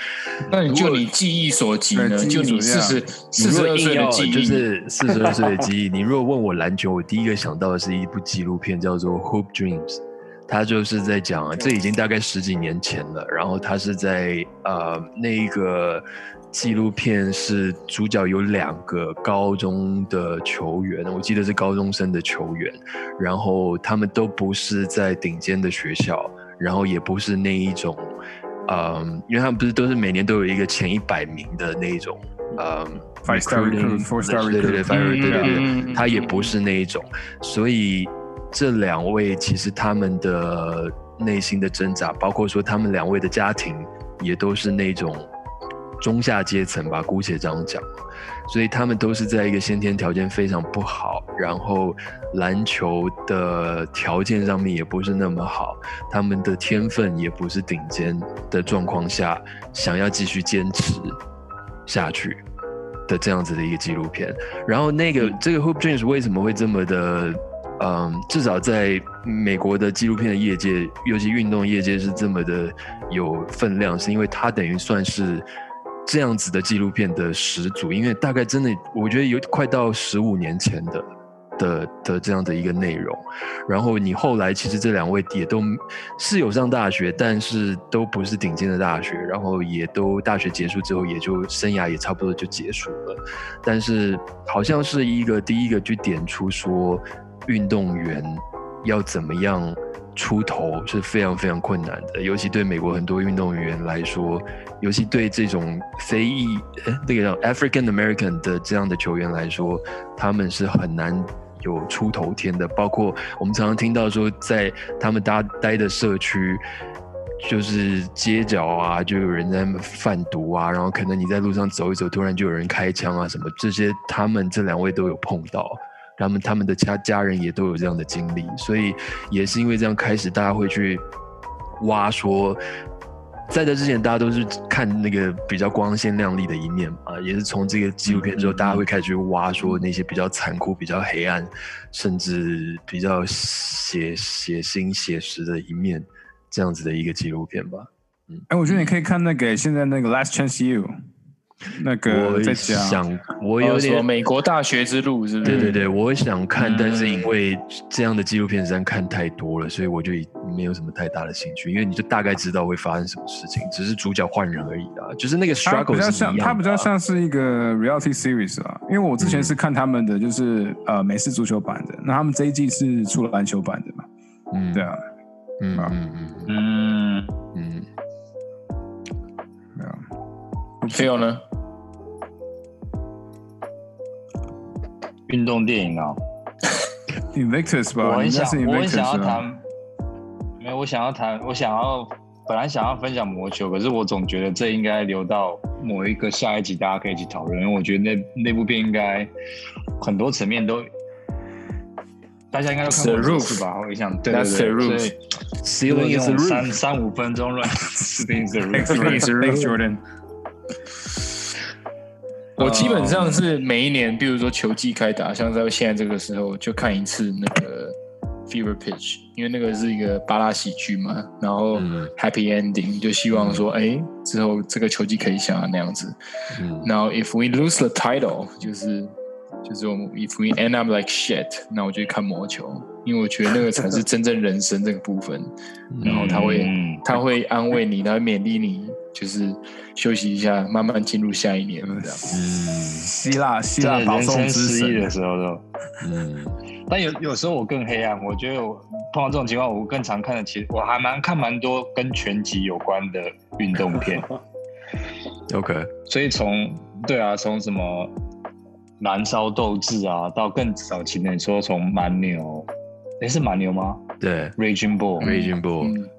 那你就你记忆所及呢？对就你四十四十二岁的记忆，就是四十二岁的记忆。你如果问我篮球，我第一个想到的是一部纪录片，叫做《Hoop Dreams》，它就是在讲，这已经大概十几年前了。然后他是在呃那个纪录片是主角有两个高中的球员，我记得是高中生的球员，然后他们都不是在顶尖的学校，然后也不是那一种。嗯，因为他们不是都是每年都有一个前一百名的那一种，嗯 Five star star 对对对 recruit，five 对对对，嗯他也不是那一种，所以这两位其实他们的内心的挣扎，包括说他们两位的家庭也都是那种中下阶层吧，姑且这样讲。所以他们都是在一个先天条件非常不好，然后篮球的条件上面也不是那么好，他们的天分也不是顶尖的状况下，想要继续坚持下去的这样子的一个纪录片。然后那个这个 Hoop Dreams 为什么会这么的，嗯，至少在美国的纪录片的业界，尤其运动业界是这么的有分量，是因为它等于算是。这样子的纪录片的始祖，因为大概真的，我觉得有快到十五年前的的的这样的一个内容。然后你后来其实这两位也都是有上大学，但是都不是顶尖的大学，然后也都大学结束之后也就生涯也差不多就结束了。但是好像是一个第一个去点出说，运动员要怎么样出头是非常非常困难的，尤其对美国很多运动员来说，尤其对这种非裔那个叫 African American 的这样的球员来说，他们是很难有出头天的。包括我们常常听到说，在他们待待的社区。就是街角啊，就有人在贩毒啊，然后可能你在路上走一走，突然就有人开枪啊，什么这些，他们这两位都有碰到。他们他们的家家人也都有这样的经历，所以也是因为这样开始，大家会去挖说，在这之前大家都是看那个比较光鲜亮丽的一面嘛，也是从这个纪录片之后，大家会开始去挖说那些比较残酷、比较黑暗，甚至比较血血腥、写实的一面，这样子的一个纪录片吧。嗯。哎，我觉得你可以看那个现在那个 Last Chance You，那个我在讲想，我有点美国大学之路是不是？对对对，我想看，但是因嗯为这样的纪录片实在看太多了，所以我就没有什么太大的兴趣。因为你就大概知道会发生什么事情，只是主角换人而已啊，就是那个比 struggle 比较像，它比较像是一个 reality series 啊。因为我之前是看他们的，就是呃美式足球版的，那他们这一季是出了篮球版的嘛？嗯，对啊，嗯嗯嗯嗯嗯，嗯，对啊。Phil 呢？运动电影啊，Invictus 吧，我很想我很想。要谈，没有，我想要谈，我想要，本来想要分享魔球，可是我总觉得这应该留到某一个下一集大家可以一起讨论，因为我觉得那那部片应该很多层面都。大家应该都看过 The Roof 吧？我想，对对对，the 所 roof 以 Ceiling is the 如果这种 roof 三三五分钟乱 Ceiling is the roof Thanks Jordan。我基本上是每一年，比如说球季开打，像在现在这个时候就看一次那个 Fever Pitch，因为那个是一个巴拉喜剧嘛，然后嗯。Happy Ending，就希望说，哎、之后这个球季可以像那样子。嗯。然后 If we lose the title，就是就是我们 If we end up like shit，那我就去看魔球，因为我觉得那个才是真正人生这个部分。然后他会嗯他会安慰你，他会勉励你，就是休息一下，慢慢进入下一年这样。嗯希腊希腊保送生之意的，时候都。嗯。但有有时候我更黑暗，我觉得我碰到这种情况，我更常看的，其实我还蛮看蛮多跟拳击有关的运动片，，OK，所以从对啊，从什么燃烧斗志啊，到更早期的，你说从蛮牛，诶是蛮牛吗？对？Raging Bull，、，Raging Bull，嗯，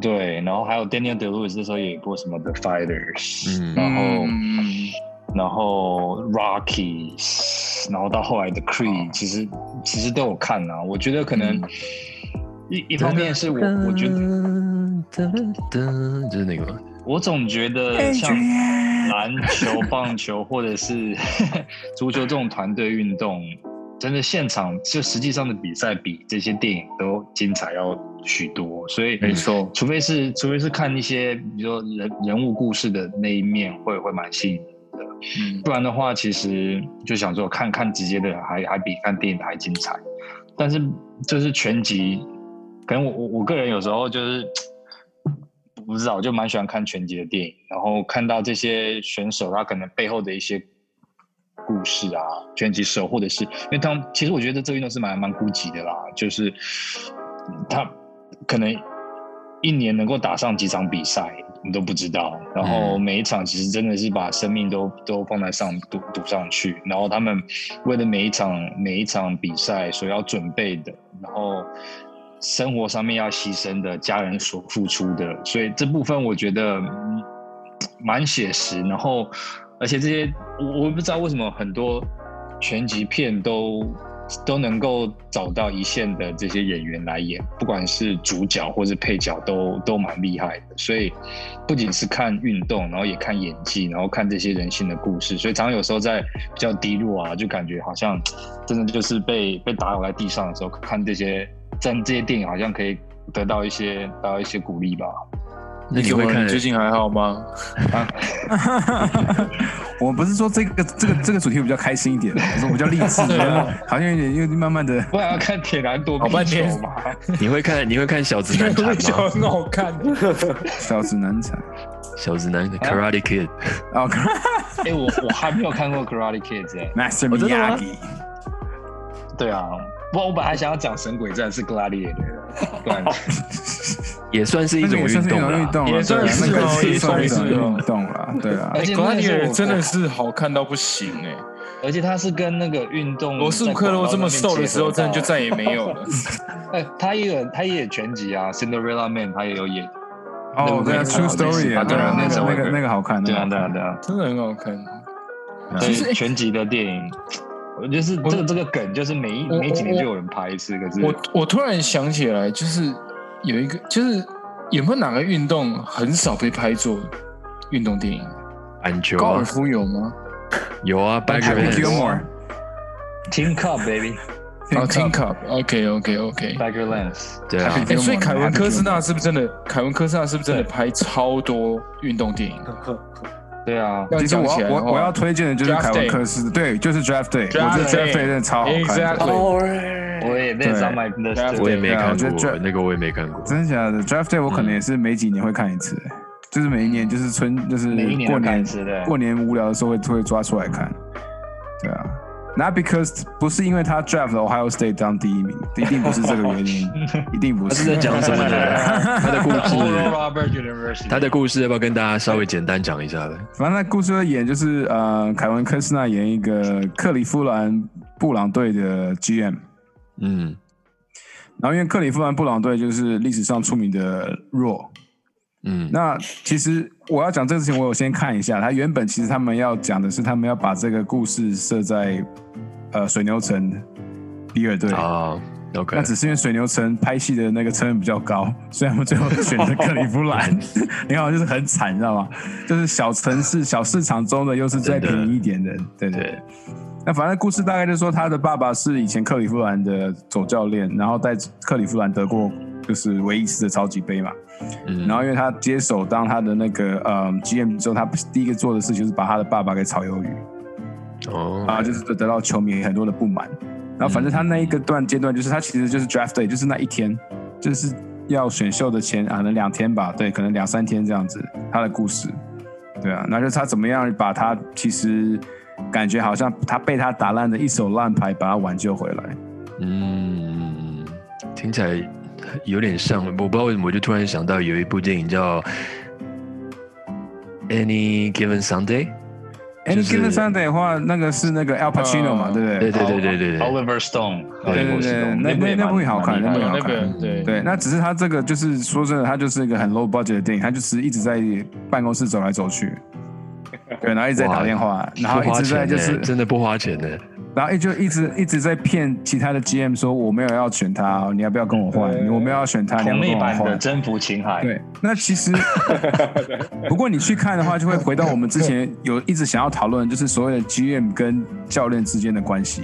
对，然后还有 Daniel Day Lewis 那时候也有播什么 The Fighters，、嗯。然后、嗯。然后 Rockies，然后到后来的 Creed，、其实其实都有看啊。我觉得可能一、一方面是我我觉得得就是那个吗？我总觉得像篮球、棒球或者是 足球这种团队运动，真的现场就实际上的比赛比这些电影都精彩要许多，所以没错，除非是除非是看一些比如说人人物故事的那一面会会蛮吸引人的，嗯，不然的话其实就想说看看直接的还还比看电影的还精彩，但是就是全集，可能我我我个人有时候就是。不知道，我就蛮喜欢看全集的电影，然后看到这些选手他可能背后的一些故事啊，拳击手或者是，因为他们其实我觉得这个运动是蛮蛮孤寂的啦，就是他可能一年能够打上几场比赛，你都不知道，然后每一场其实真的是把生命都都放在上赌赌上去，然后他们为了每一场每一场比赛所要准备的，然后。生活上面要牺牲的家人所付出的，所以这部分我觉得蛮写实。然后，而且这些我我不知道为什么很多全集片都都能够找到一线的这些演员来演，不管是主角或是配角，都都蛮厉害的。所以不仅是看运动，然后也看演技，然后看这些人性的故事。所以常常有时候在比较低落啊，就感觉好像真的就是被被打倒在地上的时候，看这些。在这些电影好像可以得到一些得到一些鼓励吧？那你会看？最近还好吗？啊，我不是说这个这个这个主题比较开心一点，我说比较励志，好像有点又慢慢的。不然要看铁男多好半天嘛？你会看你会看小子难产 吗？很好看，小子难产，小子难 Karate Kid。哦，哎，我我还没有看过 Karate Kid 哎，Master Miyagi。对啊。不，我本来想要讲《神鬼战》是 Gladiator，不然也算是一种运动了，也算是也算是运动了，对啊。而且 Gladiator 真的是好看到不行哎，而且他是跟那个运动罗素克洛这么瘦的时候，真的就再也没有了。哎，他也有，他也有全集啊，《Cinderella Man》他也有演。哦，对啊，True Story 啊，对啊，那个那个那个好看，对啊，对啊，对啊，真的很好看。其实全集的电影。我就是这个这个梗，就是每一每几年就有人拍一次。可是我我突然想起来，就是有一个，就是有没有哪个运动很少被拍做运动电影？篮球、高尔夫有吗？有啊，Happy Gilmore，Team Cup baby，哦，Team Cup，OK OK OK，Bagger Lance，对啊。哎，所以凯文科斯纳是不是真的？凯文科斯纳是不是真的拍超多运动电影？对啊，其实我我我要推荐的就是凯文克斯，对，就是 Draft Day，我觉得 Draft Day 真的超好看。我也没上 my list，我也没看过，那个我也没看过。真的假的？Draft Day 我可能也是每几年会看一次，就是每一年就是春就是过年过年无聊的时候会会抓出来看，对啊。Not because 不是因为他 draft Ohio State 当第一名，一定不是这个原因，一定不是。他是在讲什么呢？他的故事，他的故事要不要跟大家稍微简单讲一下呢？反正那故事的演就是呃，凯文科斯纳演一个克利夫兰布朗队的 GM，嗯，然后因为克利夫兰布朗队就是历史上出名的弱。嗯，那其实我要讲这个事情，我有先看一下。他原本其实他们要讲的是，他们要把这个故事设在呃水牛城比尔队啊。OK，那只是因为水牛城拍戏的那个成本比较高，所以他们最后选择克利夫兰。你看，就是很惨，你知道吗？就是小城市、小市场中的，又是再便宜一点的，对对。那反正故事大概就是说，他的爸爸是以前克利夫兰的总教练，然后在克利夫兰得过就是唯一一次的超级杯嘛。嗯，然后因为他接手当他的那个呃 GM 之后，他第一个做的事就是把他的爸爸给炒鱿鱼，哦，啊，就是得到球迷很多的不满。然后反正他那一个段阶段，就是他其实就是 Draft Day，就是那一天，就是要选秀的前啊，可能两天吧，对，可能两三天这样子，他的故事，对啊，那就是他怎么样把他其实感觉好像他被他打烂的一手烂牌，把他挽救回来。嗯，听起来。有点像，我不知道为什么，我就突然想到有一部电影叫《Any Given Sunday》。Any Given Sunday 的话，那个是那个 Al Pacino 嘛，对不对？对对对对对对。Oliver Stone。对对对，那那那部也好看，那部也好看。对对，那只是他这个就是说真的，他就是一个很 low budget 的电影，他就是一直在办公室走来走去，对，然后一直在打电话，然后一直在就是真的不花钱的。然后就一直一直在骗其他的 GM 说我没有要选他，你要不要跟我换？我没有要选他，你要跟我换。的征服情海。对，那其实 不过你去看的话，就会回到我们之前有一直想要讨论，就是所谓的 GM 跟教练之间的关系。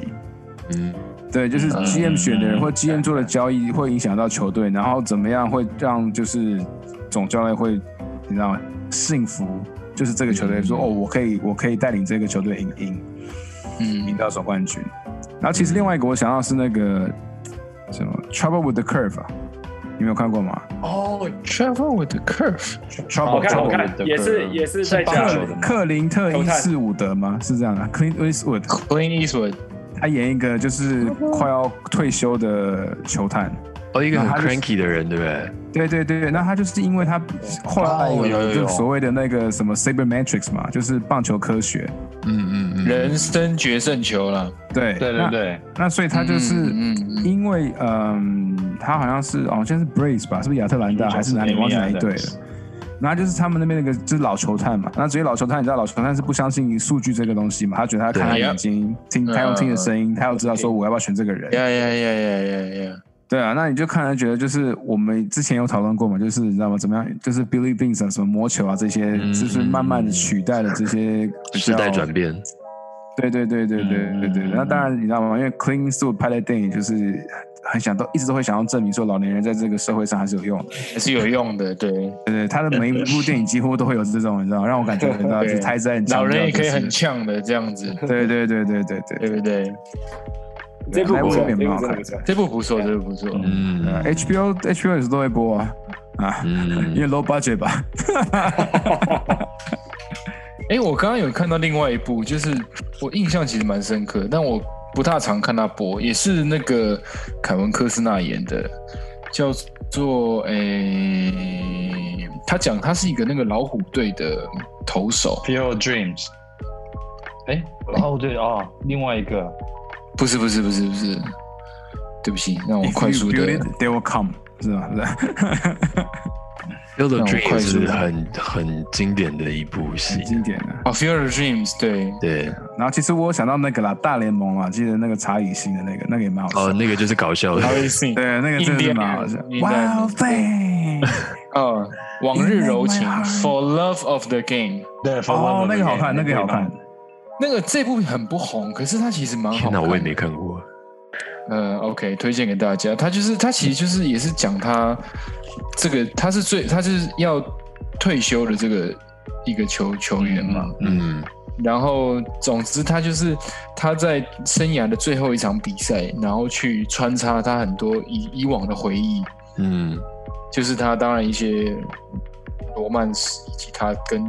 嗯，对，就是嗯 GM 选的人嗯或 GM 做的交易会影响到球队，然后怎么样会让就是总教练会你知道吗？幸福就是这个球队说、哦，我可以我可以带领这个球队赢赢赢嗯，到总冠军。然后其实另外一个我想要是那个什么 Trouble with the Curve 啊，你没有看过吗哦 Trouble with the Curve，？Trouble 好看好看，也是也是在讲的克林特伊斯伍德吗？是这样的，Clint Eastwood，Clint Eastwood，他演一个就是快要退休的球探。哦，一个很 cranky 的人，对不对？对对对，那他就是因为他后来就所谓的那个什么 sabermetrics 嘛，就是棒球科学。嗯嗯嗯，人生决胜球了，对对对对，那所以他就是嗯嗯嗯因为嗯，他好像是哦，好像是 Braves 吧，是不是亚特兰大还是哪里？忘记哪一队了。然后就是他们那边那个就是老球探嘛，那至于老球探，你知道老球探是不相信数据这个东西嘛？他觉得他看他眼睛，听他用听的声音，他要知道说我要不要选这个人。呀呀呀呀呀呀！对啊，那你就看了觉得就是我们之前有讨论过嘛，就是你知道吗？怎么样？就是 Billy Beans 啊，什么魔球啊这些，嗯就是慢慢的取代了这些比时代转变，对对对对对对对。嗯那当然你知道吗？因为 Clean Eastwood 拍的电影就是很想都一直都会想要证明说老年人在这个社会上还是有用的。还是有用的，对，对对，他的每一部电影几乎都会有这种，你知道，让我感觉你知道，就是他一直在很老人也可以很呛的这样子，对对对对对对对不对？这部不错，这部。这部不错，这部不错。嗯。呃 HBO HBO 也是都会播啊。啊，因为嗯，low budget 吧。哎，我刚刚有看到另外一部，就是我印象其实蛮深刻，但我不大常看他播，也是那个凯文科斯纳演的，叫做诶，他讲他是一个那个老虎队的投手，Field Dreams，哎，哦对哦，另外一个不是不是不是不是，对不起，让我快速的 it, they will come，是吧？是吧 Field of 让我 Dreams 是快速地很很经典的一部戏很，经典的。哦，Field Dreams，对，对，然后其实我有想到那个啦，大联盟啊，记得那个查理星的那个，那个也蛮好笑哦，的。那个就是搞笑的，Harry 对，那个真的蛮好笑。Wild thing，哦，往日柔情 heart，For Love of the Game，对哦，那个好看，那个好看。。那个这部很不红，可是它其实蛮好天哪，看的。我也没看过。呃，OK，推荐给大家。他就是他其实就是也是讲他这个他是最他就是要退休的这个一个球球员嘛。嗯然后总之他就是他在生涯的最后一场比赛，然后去穿插他很多以以往的回忆，嗯就是他当然一些罗曼史以及他跟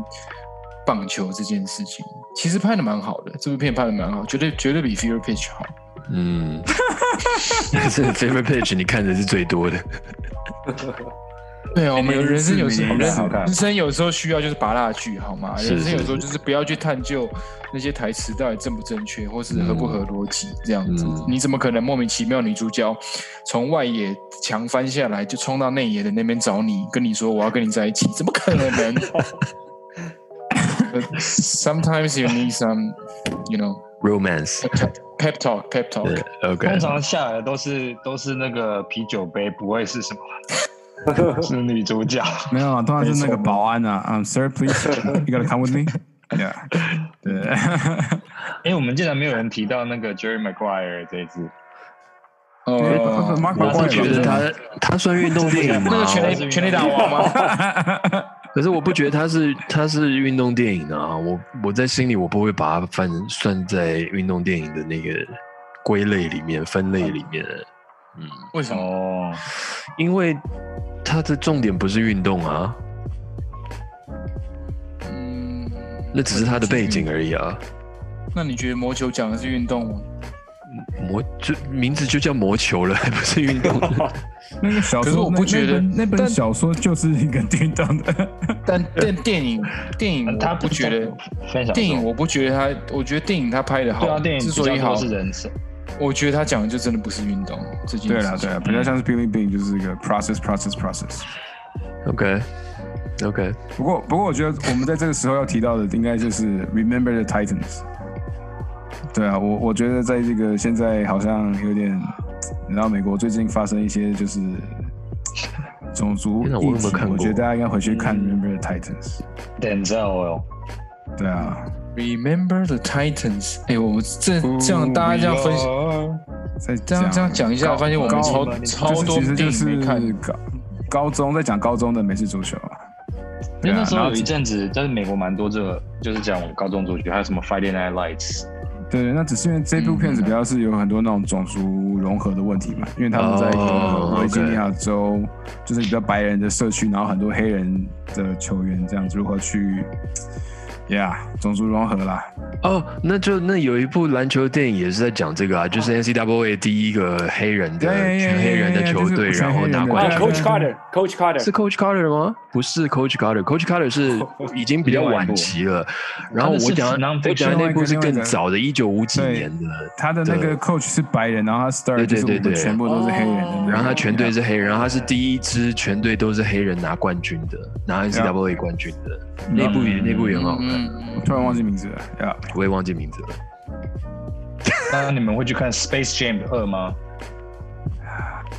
棒球这件事情，其实拍的蛮好的。这部片拍的蛮好，绝对绝对比《Fever Pitch》好。嗯，但是 favorite page 你看的是最多的。对啊，我们有人生有时候人生有时候需要就是拔蜡剧，好吗？人生有时候就是不要去探究那些台词到底正不正确，或是合不合逻辑这样子。嗯你怎么可能莫名其妙女主角从外野墙翻下来就冲到内野的那边找你，跟你说我要跟你在一起？怎么可能 Sometimes you need some, you know, Romance，pep talk, pep talk. 对，OK，通常下来都是都是那个啤酒杯，不会是什么，是女主角。没有啊，通常是那个保安啊，嗯，Sir please, you gotta come with me. Yeah，对，哎，我们竟然没有人提到那个 Jerry Maguire 这一支，哦 Maguire 觉得他他算运动电影吗那个？全力全力打王吗？可是我不觉得它是 它是运动电影啊，我我在心里我不会把它算算在运动电影的那个归类里面分类里面，嗯，为什么？哦，因为它的重点不是运动啊，嗯，那只是它的背景而已啊。那你觉得魔球讲的是运动吗？魔就名字就叫魔球了，还不是运动？那个小可是说，那我不觉得那本那本小说就是一个运动的。但但电影电影我他不觉得电影，我不觉得他，我觉得电影他拍的好，对啊，电影之所以好是人生，我觉得他讲的就真的不是运动这件事情。对了对了，比较像是 Billy Bean，就是一个 process process process。OK OK，不过不过，我觉得我们在这个时候要提到的，应该就是 Remember the Titans。对啊，我我觉得在这个现在好像有点，你知道美国最近发生一些就是种族天哪我有没有议题，看过我觉得大家应该回去看 Remember the Titans。Denzel 哦，对啊，Remember the Titans？哎、我这这样大家这样分析，再这样这样讲一下，发现我们高超就是超多其实就电影没看是。高高中在讲高中的美式足球啊。因为那时候对啊然后有一阵子，在美国蛮多这个，就是讲高中足球，还有什么 Friday Night Lights，对，那只是因为这部片子比较是有很多那种种族融合的问题嘛，因为他们在一哦个维吉尼亚州，就是比较白人的社区，然后很多黑人的球员这样子如何去，Yeah，种族融合啦。哦，那就那有一部篮球电影也是在讲这个啊，就是 N C W A 第一个黑人的 Yeah, yeah, yeah, 全黑人的球队，就是然后拿啊冠军。，Coach Carter，Coach Carter 是 Coach Carter 吗？不是 Coach Carter，Coach Carter 是 已经比较晚期了。然后我讲我讲的那部是更早的，一九五几年的。他的那个 coach 是白人，然后他 star 就是我对对对们全部都是黑人然后他全队是黑人，然后他是第一支全队都是黑人拿冠军的，拿 N C W A 冠军的。那部也那部也很好看，嗯，我突然忘记名字了呀。我也忘记名字了。那你们会去看 Space Jam 二吗？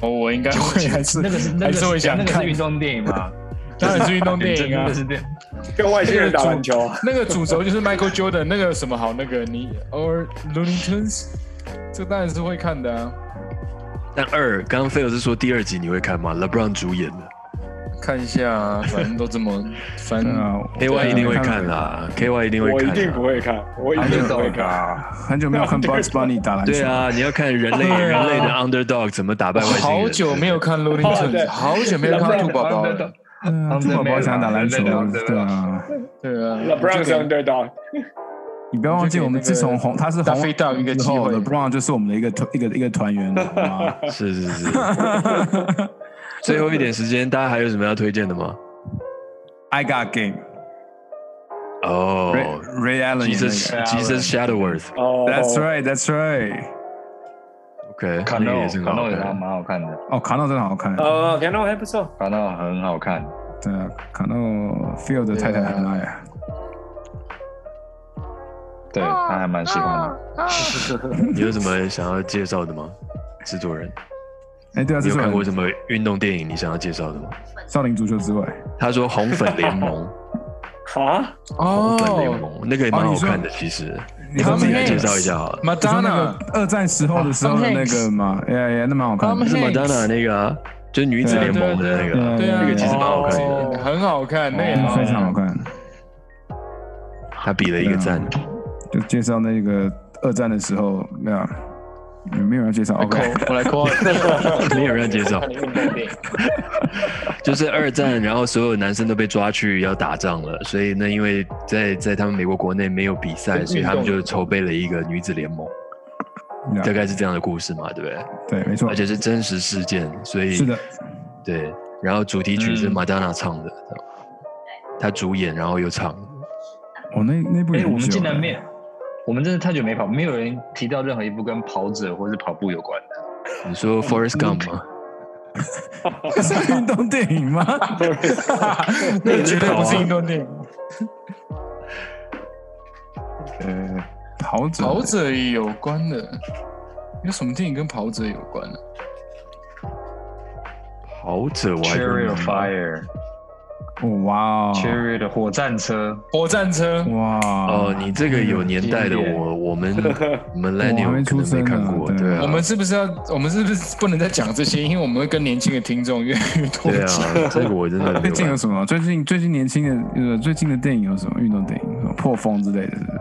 哦，我应该会，还是那个是那个是会想看那个是运动电影吗？当然是运动电影啊那个。是 电跟外星人打篮球，那个主轴就是 Michael Jordan，那个什么好，那个你 or Looney Tunes，这当然是会看的啊。但二，刚刚菲尔是说第二集你会看吗？LeBron 主演的看一下啊，反正都这么，反正对啊，KY 一定会看啦，KY 一定会。我一定不会看，我一定不会看。啊，很久没有看 Bugs Bunny 打篮球。对，啊，你要看人类 人类的 underdog 怎么打败外星人。好久没有看 Looney 哦对 Tunes，好久没有看兔宝宝了。嗯，兔宝宝想打篮球，对啊。对啊 LeBron 是 underdog，你不要忘记，我们自从红他是红大飞到一个机会 l e b r o n 就是我们的一个团一个一个团员了？是是是。最后一点时间，大家还有什么要推荐的吗？I got game，哦 Ray Ray Allen 演，Jesus Shadowworth。哦 That's right, That's right。OK，卡诺也是很卡诺也还。蛮好看的，哦，卡诺真的好看，哦，感到还不错。卡诺很好看。对啊，卡诺 Phil 的太太很爱啊。对他还蛮喜欢的。你有什么想要介绍的吗？制作人，哎，对啊，你有看过什么运动电影你想要介绍的吗？少林足球之外，他说红粉联盟，啊，红粉联哦。盟那个也蛮好看的，其实。你说们自己来介绍一下好了。你说那，Madonna。二战时候的时候的那个嘛，哎呀呀，那蛮好看的。是 Madonna 那个啊，就是女子联盟的那个啊，对啊，那个其实蛮好看的。哦很好看，那也很好看。非常好看，他比了一个赞。就介绍那个二战的时候，没有，没有人介绍。来 OK，扣，我来扣。没有人介绍。就是二战，然后所有男生都被抓去要打仗了，所以呢，因为在在他们美国国内没有比赛，所以他们就筹备了一个女子联盟，大概是这样的故事嘛，对不对？对，没错而，且是真实事件，所以是的，对。然后主题曲是嗯 Madonna 唱的，她主演，然后又唱。我那那部也哎，我们很久了竟然没有，我们真的太久没跑，没有人提到任何一部跟跑者或是跑步有关的。你说 Forest Gump 吗？这 是运动电影吗？那个绝对不是运动电影。呃，跑者，跑者有关的，有什么电影跟跑者有关呢？跑者我还不 Chariot 明 of 白 Fire，Chariot 哦哇哦，的火战车，火战车，哇哦，你这个有年代的，我 我们我们没可能没出生看过，对我们是不是要？我们是不是不能再讲这些？因为我们会跟年轻的听众越来越多对。啊，这个我真的 最近有什么？最近最近年轻的呃，最近的电影有什么？运动电影，什么破风之类的，是不是？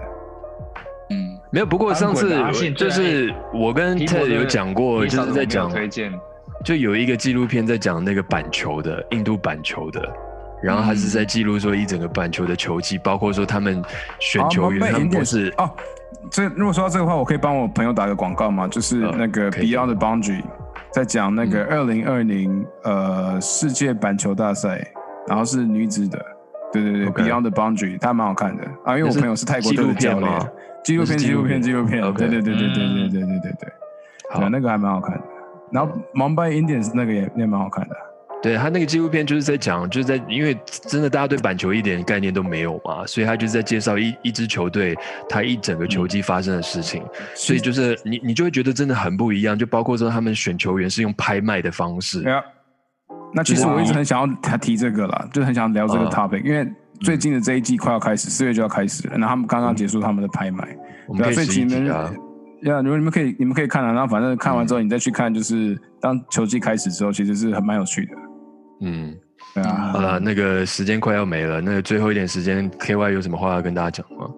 嗯，没有。不过上次就是我跟 Ted 有讲过，就是在讲，推荐，就有一个纪录片在讲那个板球的印度板球的，然后他是在记录说一整个板球的球技，包括说他们选球员，好他们都是哦。这如果说到这个话，我可以帮我朋友打个广告吗？就是呃那个 Beyond the Boundary，在讲那个二零二零呃世界板球大赛，然后是女子的，对对对 OK，Beyond the Boundary，它蛮好看的。啊，因为我朋友是泰国队的教练。纪录片吗，纪录片，纪录片，对对对对对对嗯。对对对对，好。那个还蛮好看的。然后 Mumbai Indians 那个也也蛮好看的，对他那个纪录片就是在讲，就是在因为真的大家对板球一点概念都没有嘛，所以他就是在介绍一一支球队他一整个球季发生的事情，所以就是你你就会觉得真的很不一样，就包括说他们选球员是用拍卖的方式。那其实我一直很想要他提这个啦，就很想聊这个嗯。topic，、因为最近的这一季快要开始，四月就要开始了，然后他们刚刚结束他们的拍卖，我们可以对啊，所以十一其实集啊，呀，如果你们可以，你们可以看啊，然后反正看完之后你再去看，就是当球季开始之后，其实是很蛮有趣的。嗯，对啊，好了，那个时间快要没了，那最后一点时间，KY 有什么话要跟大家讲吗？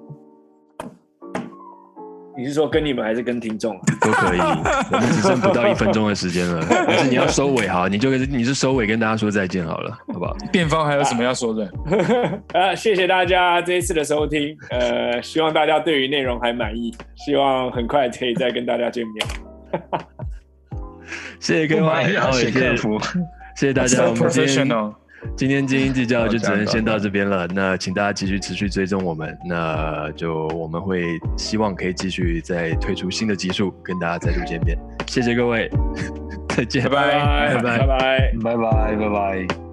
你是说跟你们还是跟听众？都可以，我们只剩不到一分钟的时间了，但是你要收尾好，你就你是收尾跟大家说再见好了，好不好？辩方还有什么要说的？啊，谢谢大家这一次的收听，呃，希望大家对于内容还满意，希望很快可以再跟大家见面。谢谢后也谢谢谢谢大家，我们今天。今天斤斤计较就只能先到这边了。那请大家继续持续追踪我们，那就我们会希望可以继续再推出新的集数，跟大家再度见面。谢谢各位，再见，拜拜，拜拜，拜拜，拜拜，拜拜。